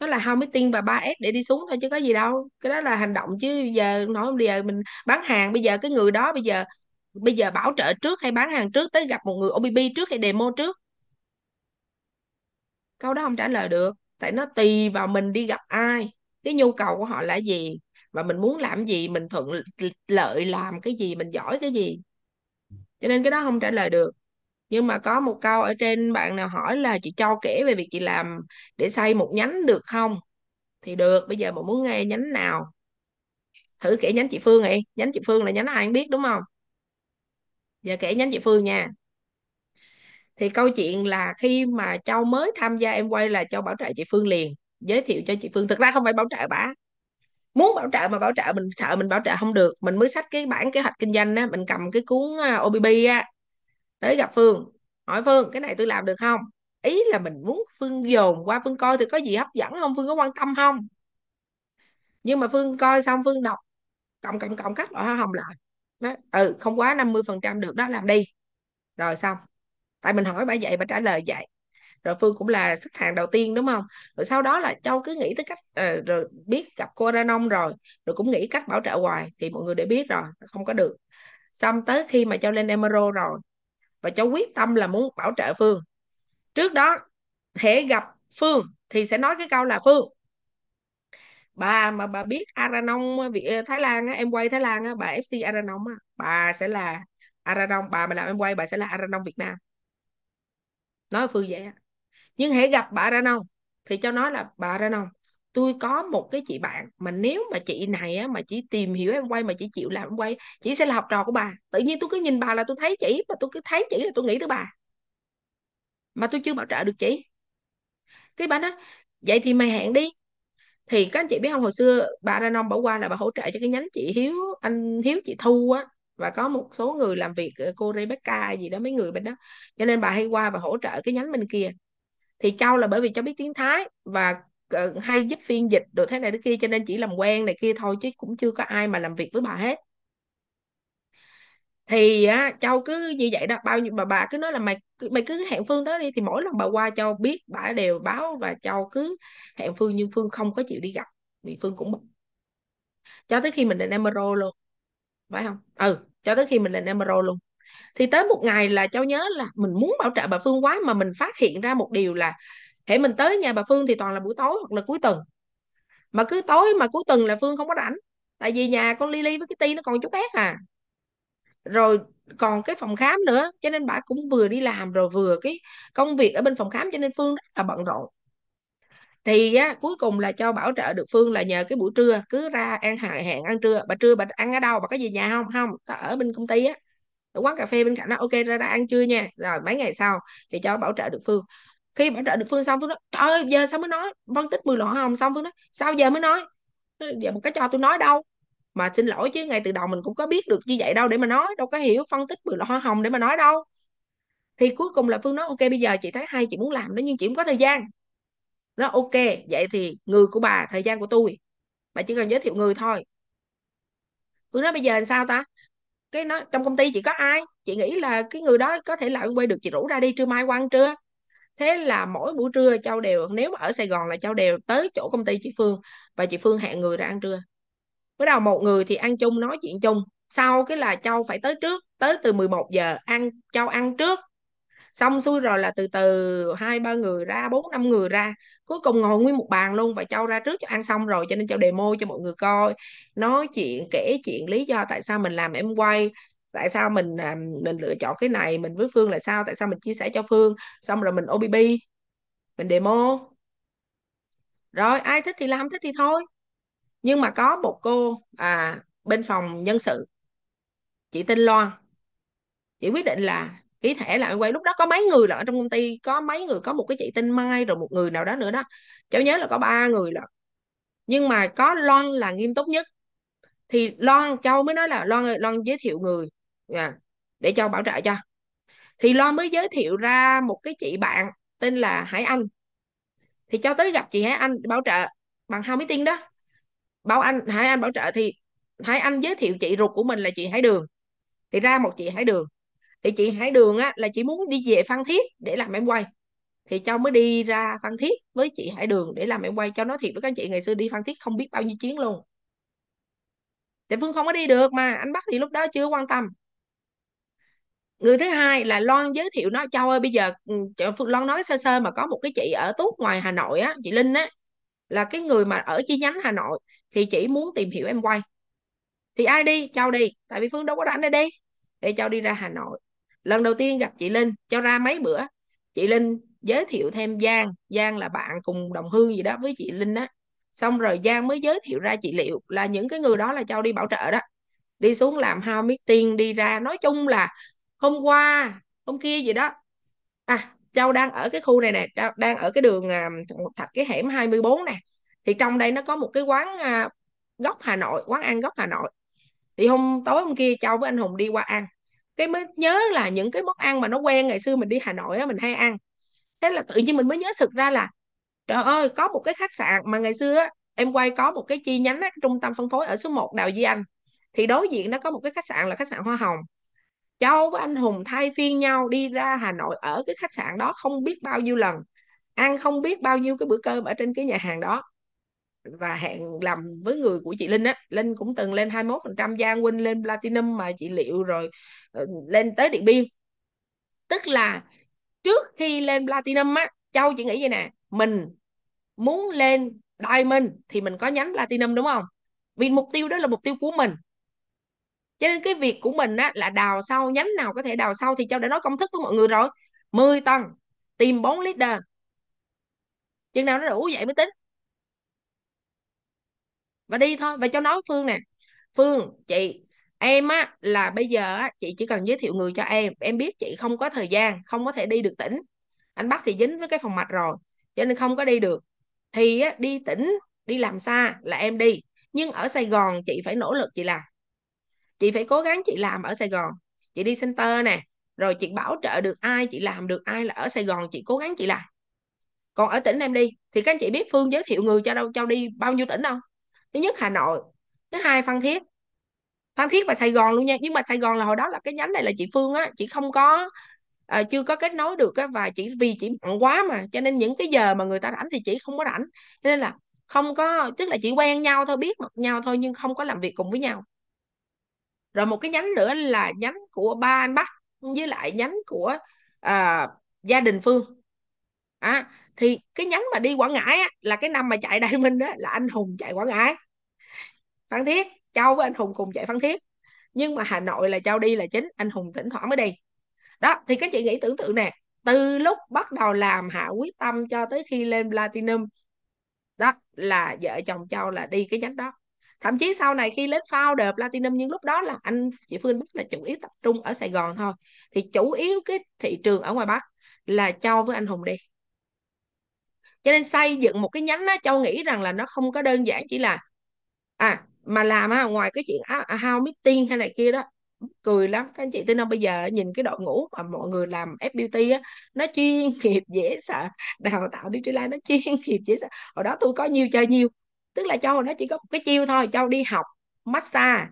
S1: Nó là how meeting và 3S để đi xuống thôi, chứ có gì đâu. Cái đó là hành động chứ, giờ nói bây giờ mình bán hàng, bây giờ cái người đó bây giờ bây giờ bảo trợ trước hay bán hàng trước, tới gặp một người OBB trước hay demo trước. Câu đó không trả lời được, tại nó tùy vào mình đi gặp ai cái nhu cầu của họ là gì? Và mình muốn làm gì? Mình thuận lợi làm cái gì? Mình giỏi cái gì? Cho nên cái đó không trả lời được. Nhưng mà có một câu ở trên bạn nào hỏi là chị Châu kể về việc chị làm để xây một nhánh được không? Thì được, bây giờ mà muốn nghe nhánh nào? Thử kể nhánh chị Phương đi. Nhánh chị Phương là nhánh ai cũng biết, đúng không? Giờ kể nhánh chị Phương nha. Thì câu chuyện là khi mà Châu mới tham gia em quay là Châu bảo trợ chị Phương liền giới thiệu cho chị Phương. Thực ra không phải bảo trợ bả muốn bảo trợ mà bảo trợ mình sợ mình bảo trợ không được. Mình mới sách cái bản kế hoạch kinh doanh á. Mình cầm cái cuốn ờ, OBB á. Tới gặp Phương hỏi Phương cái này tôi làm được không? Ý là mình muốn Phương dồn qua Phương coi thì có gì hấp dẫn không Phương có quan tâm không? Nhưng mà Phương coi xong Phương đọc cộng cộng cộng các loại hoa hồng lại. Nói, ừ không quá 50% được đó làm đi. Rồi xong. Tại mình hỏi bà vậy bà trả lời vậy rồi Phương cũng là khách hàng đầu tiên đúng không? Rồi sau đó là Châu cứ nghĩ tới cách uh, rồi biết gặp cô nông rồi rồi cũng nghĩ cách bảo trợ hoài thì mọi người đều biết rồi không có được. Xong tới khi mà Châu lên Emerald rồi và Châu quyết tâm là muốn bảo trợ Phương. Trước đó thể gặp Phương thì sẽ nói cái câu là Phương bà mà bà biết aranong ờ, Thái Lan á, em quay Thái Lan á, bà FC aranong á, bà sẽ là aranong bà mà làm em quay bà sẽ là aranong Việt Nam. Nói Phương vậy á nhưng hãy gặp bà ra nông thì cho nói là bà ra nông tôi có một cái chị bạn mà nếu mà chị này á, mà chỉ tìm hiểu em quay mà chỉ chịu làm em quay chị sẽ là học trò của bà. Tự nhiên tôi cứ nhìn bà là tôi thấy chị mà tôi cứ thấy chị là tôi nghĩ tới bà. Mà tôi chưa bảo trợ được chị. Cái bà nói vậy thì mày hẹn đi. Thì các anh chị biết không hồi xưa bà Ra Nông bỏ qua là bà hỗ trợ cho cái nhánh chị Hiếu anh Hiếu chị Thu á. Và có một số người làm việc ờ, cô Rebecca gì đó mấy người bên đó. Cho nên bà hay qua và hỗ trợ cái nhánh bên kia thì Châu là bởi vì Châu biết tiếng Thái và ờ, hay giúp phiên dịch đồ thế này thế kia, cho nên chỉ làm quen này kia thôi chứ cũng chưa có ai mà làm việc với bà hết. Thì, á, Châu cứ như vậy đó, bao nhiêu, bà bà cứ nói là mày mày cứ hẹn Phương tới đi, thì mỗi lần bà qua Châu biết, bà đều báo và Châu cứ hẹn Phương nhưng Phương không có chịu đi gặp, vì Phương cũng cho tới khi mình lên Emerald luôn, phải không? Ừ cho tới khi mình lên Emerald luôn thì tới một ngày là cháu nhớ là mình muốn bảo trợ bà Phương quá mà mình phát hiện ra một điều là hệ mình tới nhà bà Phương thì toàn là buổi tối hoặc là cuối tuần. Mà cứ tối mà cuối tuần là Phương không có rảnh tại vì nhà con Lily với cái Ti nó còn chút khác à. Rồi còn cái phòng khám nữa cho nên bà cũng vừa đi làm rồi vừa cái công việc ở bên phòng khám cho nên Phương rất là bận rộn. Thì á, cuối cùng là cho bảo trợ được Phương là nhờ cái buổi trưa cứ ra ăn hẹn hẹn ăn trưa bà trưa bà ăn ở đâu? Bà có về nhà không? Không ta ở bên công ty á quán cà phê bên cạnh đó, ok, ra ra ăn trưa nha. Rồi mấy ngày sau thì cho bảo trợ được Phương. Khi bảo trợ được Phương xong, Phương nói, trời ơi, giờ sao mới nói? Phân tích 10 loại hồng. Xong Phương nói, sao giờ mới nói? Giờ một cái cho tôi nói đâu. Mà xin lỗi chứ, ngay từ đầu mình cũng có biết được như vậy đâu để mà nói, đâu có hiểu phân tích 10 loại hoa hồng để mà nói đâu. Thì cuối cùng là Phương nói, ok, bây giờ chị thấy hay, chị muốn làm đó, nhưng chị không có thời gian. Nó ok, vậy thì người của bà, thời gian của tôi bà chỉ cần giới thiệu người thôi. Phương nói, bây giờ làm sao ta? Cái nó, trong công ty chị có ai? Chị nghĩ là cái người đó có thể làm quay được chị rủ ra đi, trưa mai qua ăn trưa. Thế là mỗi buổi trưa châu đều, nếu mà ở Sài Gòn là châu đều tới chỗ công ty chị Phương và chị Phương hẹn người ra ăn trưa. Bắt đầu một người thì ăn chung, nói chuyện chung. Sau cái là Châu phải tới trước, tới từ 11 giờ ăn, Châu ăn trước xong xuôi rồi là từ từ hai, ba người ra, bốn, năm người ra. Cuối cùng ngồi nguyên một bàn luôn và Châu ra trước cho ăn xong rồi, cho nên Châu demo cho mọi người coi. Nói chuyện, kể chuyện lý do tại sao mình làm em quay, tại sao mình à, mình lựa chọn cái này mình với Phương là sao, tại sao mình chia sẻ cho Phương. Xong rồi mình OBB mình demo. Rồi, ai thích thì làm, thích thì thôi. Nhưng mà có một cô à bên phòng nhân sự, chị tên Loan. Chị quyết định là ký thể là quay lúc đó có mấy người là ở trong công ty có mấy người có một cái chị tên Mai rồi một người nào đó nữa đó. Cháu nhớ là có ba người là nhưng mà có Loan là nghiêm túc nhất. Thì Loan Châu mới nói là Loan Loan giới thiệu người. Yeah, để cho bảo trợ cho. Thì Loan mới giới thiệu ra một cái chị bạn tên là Hải Anh. Thì cho tới gặp chị Hải Anh bảo trợ bằng hai meeting đó. Bảo anh Hải Anh bảo trợ thì Hải Anh giới thiệu chị ruột của mình là chị Hải Đường. Thì ra một chị Hải Đường thì chị Hải Đường á, là chị muốn đi về Phan Thiết để làm em quay. Thì Châu mới đi ra Phan Thiết với chị Hải Đường để làm em quay, cho nói thiệt với các chị, ngày xưa đi Phan Thiết không biết bao nhiêu chuyến luôn. Tại Phương không có đi được mà, anh Bắc thì lúc đó chưa quan tâm. Người thứ hai là Loan giới thiệu nói Châu ơi, bây giờ ừ, Phương Loan nói sơ sơ mà có một cái chị ở Tốt ngoài Hà Nội á, chị Linh á, là cái người mà ở chi nhánh Hà Nội, thì chỉ muốn tìm hiểu em quay. Thì ai đi? Châu đi, tại vì Phương đâu có rảnh để đi. Để Châu đi ra Hà Nội lần đầu tiên gặp chị Linh, cho ra mấy bữa, chị Linh giới thiệu thêm Giang. Giang là bạn cùng đồng hương gì đó với chị Linh á. Xong rồi Giang mới giới thiệu ra chị Liệu, là những cái người đó là Châu đi bảo trợ đó. Đi xuống làm hao meeting, đi ra nói chung là hôm qua, hôm kia gì đó. À Châu đang ở cái khu này nè đang ở cái đường à, thạch cái hẻm 24 nè. Thì trong đây nó có một cái quán à, gốc góc Hà Nội, quán ăn góc Hà Nội. Thì hôm tối hôm kia Châu với anh Hùng đi qua ăn cái mới nhớ là những cái món ăn mà nó quen ngày xưa mình đi Hà Nội á mình hay ăn. Thế là tự nhiên mình mới nhớ sực ra là trời ơi có một cái khách sạn mà ngày xưa á, em quay có một cái chi nhánh á, trung tâm phân phối ở số 1 Đào Duy Anh. Thì đối diện nó có một cái khách sạn là khách sạn Hoa Hồng. Châu với anh Hùng thay phiên nhau đi ra Hà Nội ở cái khách sạn đó không biết bao nhiêu lần ăn không biết bao nhiêu cái bữa cơm ở trên cái nhà hàng đó và hẹn làm với người của chị Linh á. Linh cũng từng lên 21% Giang Huynh lên Platinum mà chị Liệu rồi ờ, lên tới Điện Biên. Tức là trước khi lên Platinum á, Châu chị nghĩ vậy nè, mình muốn lên Diamond thì mình có nhánh Platinum, đúng không? Vì mục tiêu đó là mục tiêu của mình. Cho nên cái việc của mình á là đào sâu, nhánh nào có thể đào sâu thì Châu đã nói công thức với mọi người rồi. 10 tầng, tìm 4 leader. Chừng nào nó đủ, vậy mới tính và đi thôi và cháu nói Phương nè. Phương chị em á là bây giờ á chị chỉ cần giới thiệu người cho em. Em biết chị không có thời gian không có thể đi được tỉnh. Anh Bắc thì dính với cái phòng mạch rồi cho nên không có đi được. Thì á, đi tỉnh đi làm xa là em đi. Nhưng ở Sài Gòn chị phải nỗ lực chị làm. Chị phải cố gắng chị làm ở Sài Gòn. Chị đi center nè rồi chị bảo trợ được ai chị làm được ai là ở Sài Gòn chị cố gắng chị làm. Còn ở tỉnh em đi thì các anh chị biết Phương giới thiệu người cho đâu cho đi bao nhiêu tỉnh đâu? Thứ nhất Hà Nội thứ hai Phan Thiết. Phan Thiết và Sài Gòn luôn nha. Nhưng mà Sài Gòn là hồi đó là cái nhánh này là chị Phương á chị không có à, chưa có kết nối được á và chỉ vì chị bận quá mà cho nên những cái giờ mà người ta rảnh thì chị không có rảnh. Cho nên là không có tức là chỉ quen nhau thôi biết mặt nhau thôi nhưng không có làm việc cùng với nhau. Rồi một cái nhánh nữa là nhánh của ba anh Bắc với lại nhánh của à, gia đình Phương. À, thì cái nhánh mà đi Quảng Ngãi á, là cái năm mà chạy Đại Minh đó là anh Hùng chạy Quảng Ngãi. Phan Thiết Châu với anh Hùng cùng chạy Phan Thiết. Nhưng mà Hà Nội là Châu đi là chính anh Hùng thỉnh thoảng mới đi. Đó thì các chị nghĩ tưởng tượng nè từ lúc bắt đầu làm hạ quyết tâm cho tới khi lên platinum đó là vợ chồng Châu là đi cái nhánh đó. Thậm chí sau này khi lên founder platinum nhưng lúc đó là anh chị Phương Bắc là chủ yếu tập trung ở Sài Gòn thôi. Thì chủ yếu cái thị trường ở ngoài Bắc là Châu với anh Hùng đi cho nên xây dựng một cái nhánh đó Châu nghĩ rằng là nó không có đơn giản chỉ là à mà làm á ngoài cái chuyện à, how meeting hay này kia đó. Cười lắm. Các anh chị tin không? Bây giờ nhìn cái đội ngũ mà mọi người làm FBT á nó chuyên nghiệp dễ sợ. Đào tạo đi trên nó chuyên nghiệp dễ sợ. Hồi đó tôi có nhiều chơi nhiều, tức là châu nó chỉ có một cái chiêu thôi. Châu đi học massage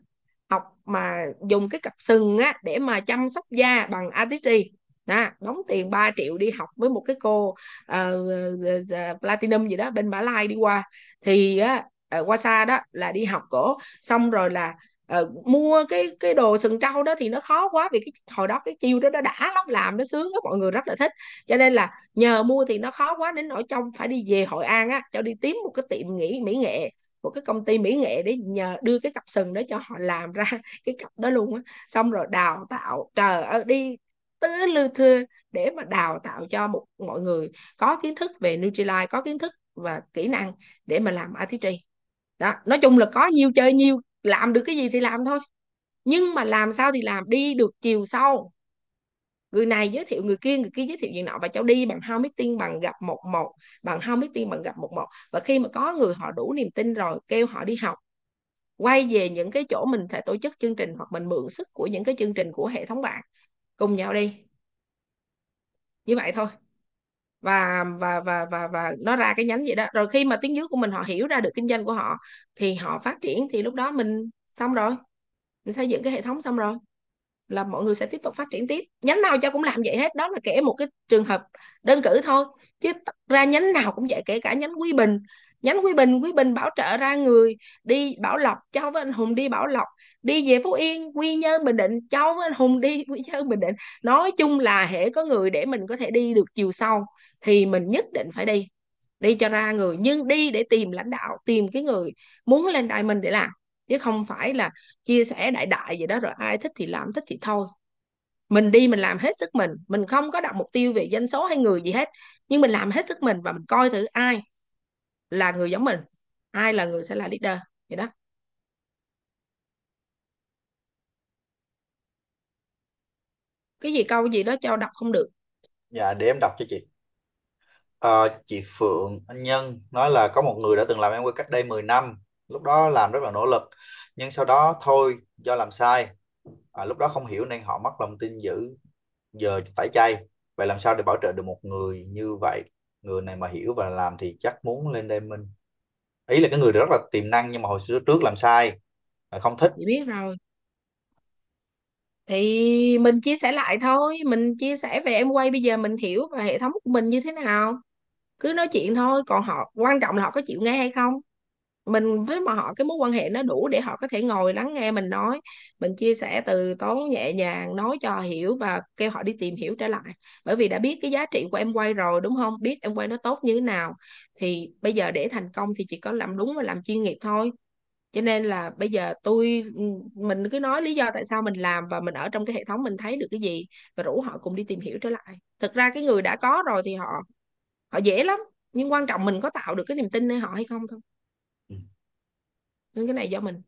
S1: học mà dùng cái cặp sừng á để mà chăm sóc da bằng artistry đó, đóng tiền 3 triệu đi học với một cái cô uh, platinum gì đó bên Mã Lai đi qua. Thì á uh, qua xa đó là đi học cổ. Xong rồi là uh, mua cái cái đồ sừng trâu đó thì nó khó quá vì cái hồi đó cái chiêu đó nó đã lắm làm nó sướng đó, mọi người rất là thích. Cho nên là nhờ mua thì nó khó quá đến nỗi trong phải đi về Hội An á cho đi tìm một cái tiệm nghỉ mỹ nghệ một cái công ty mỹ nghệ để nhờ đưa cái cặp sừng đó cho họ làm ra cái cặp đó luôn á. Xong rồi đào tạo trời ơi đi tứ lư thư để mà đào tạo cho một, mọi người có kiến thức về Nutrilite, có kiến thức và kỹ năng để mà làm artistry đó, nói chung là có nhiều, chơi nhiều, làm được cái gì thì làm thôi. Nhưng mà làm sao thì làm, đi được chiều sâu. Người này giới thiệu, người kia người kia giới thiệu gì nọ và cháu đi bằng how meeting, bằng gặp một một, bằng how meeting, bằng gặp một một. Và khi mà có người họ đủ niềm tin rồi, kêu họ đi học, quay về những cái chỗ mình sẽ tổ chức chương trình hoặc mình mượn sức của những cái chương trình của hệ thống bạn cùng nhau đi. Như vậy thôi. Và và và và và nó ra cái nhánh vậy đó. Rồi khi mà tiếng dưới của mình họ hiểu ra được kinh doanh của họ, thì họ phát triển, thì lúc đó mình xong rồi. Mình xây dựng cái hệ thống xong rồi, là mọi người sẽ tiếp tục phát triển tiếp. Nhánh nào cho cũng làm vậy hết, đó là kể một cái trường hợp đơn cử thôi. Chứ ra nhánh nào cũng vậy, kể cả nhánh quý bình nhánh quý bình quý bình bảo trợ ra người, đi bảo lộc cho với anh hùng đi bảo lộc. Đi về phú yên, quy nhơn, bình định cháu với anh hùng đi quy nhơn, bình định. Nói chung là hệ có người để mình có thể đi được chiều sâu thì mình nhất định phải đi đi cho ra người. Nhưng đi để tìm lãnh đạo, tìm cái người muốn lên đại mình để làm, chứ không phải là chia sẻ đại đại gì đó, rồi ai thích thì làm, thích thì thôi. Mình đi mình làm hết sức mình. Mình không có đặt mục tiêu về doanh số hay người gì hết, nhưng mình làm hết sức mình và mình coi thử ai là người giống mình ai là người sẽ là leader? Vậy đó. Cái gì câu gì đó cho đọc không được?
S6: Dạ để em đọc cho chị. Ờ, chị Phượng Anh Nhân nói là có một người đã từng làm em quay cách đây 10 năm lúc đó làm rất là nỗ lực nhưng sau đó thôi do làm sai. À, lúc đó không hiểu nên họ mất lòng tin dữ giờ tẩy chay. Vậy làm sao để bảo trợ được một người như vậy? Người này mà hiểu và làm thì chắc muốn lên đây mình. Ý là cái người rất là tiềm năng nhưng mà hồi xưa trước làm sai à, không thích.
S1: Chị biết rồi. Thì mình chia sẻ lại thôi, mình chia sẻ về em quay bây giờ mình hiểu và hệ thống của mình như thế nào. Cứ nói chuyện thôi, còn họ, quan trọng là họ có chịu nghe hay không? Mình với mà họ cái mối quan hệ nó đủ để họ có thể ngồi lắng nghe mình nói. Mình chia sẻ từ tốn, nhẹ nhàng, nói cho hiểu và kêu họ đi tìm hiểu trở lại. Bởi vì đã biết cái giá trị của em quay rồi, đúng không? Biết em quay nó tốt như thế nào. Thì bây giờ để thành công thì chỉ có làm đúng và làm chuyên nghiệp thôi. Cho nên là bây giờ tôi ừ, mình cứ nói lý do tại sao mình làm và mình ở trong cái hệ thống mình thấy được cái gì và rủ họ cùng đi tìm hiểu trở lại. Thực ra cái người đã có rồi thì họ họ dễ lắm, nhưng quan trọng mình có tạo được cái niềm tin nơi họ hay không thôi nên cái này do mình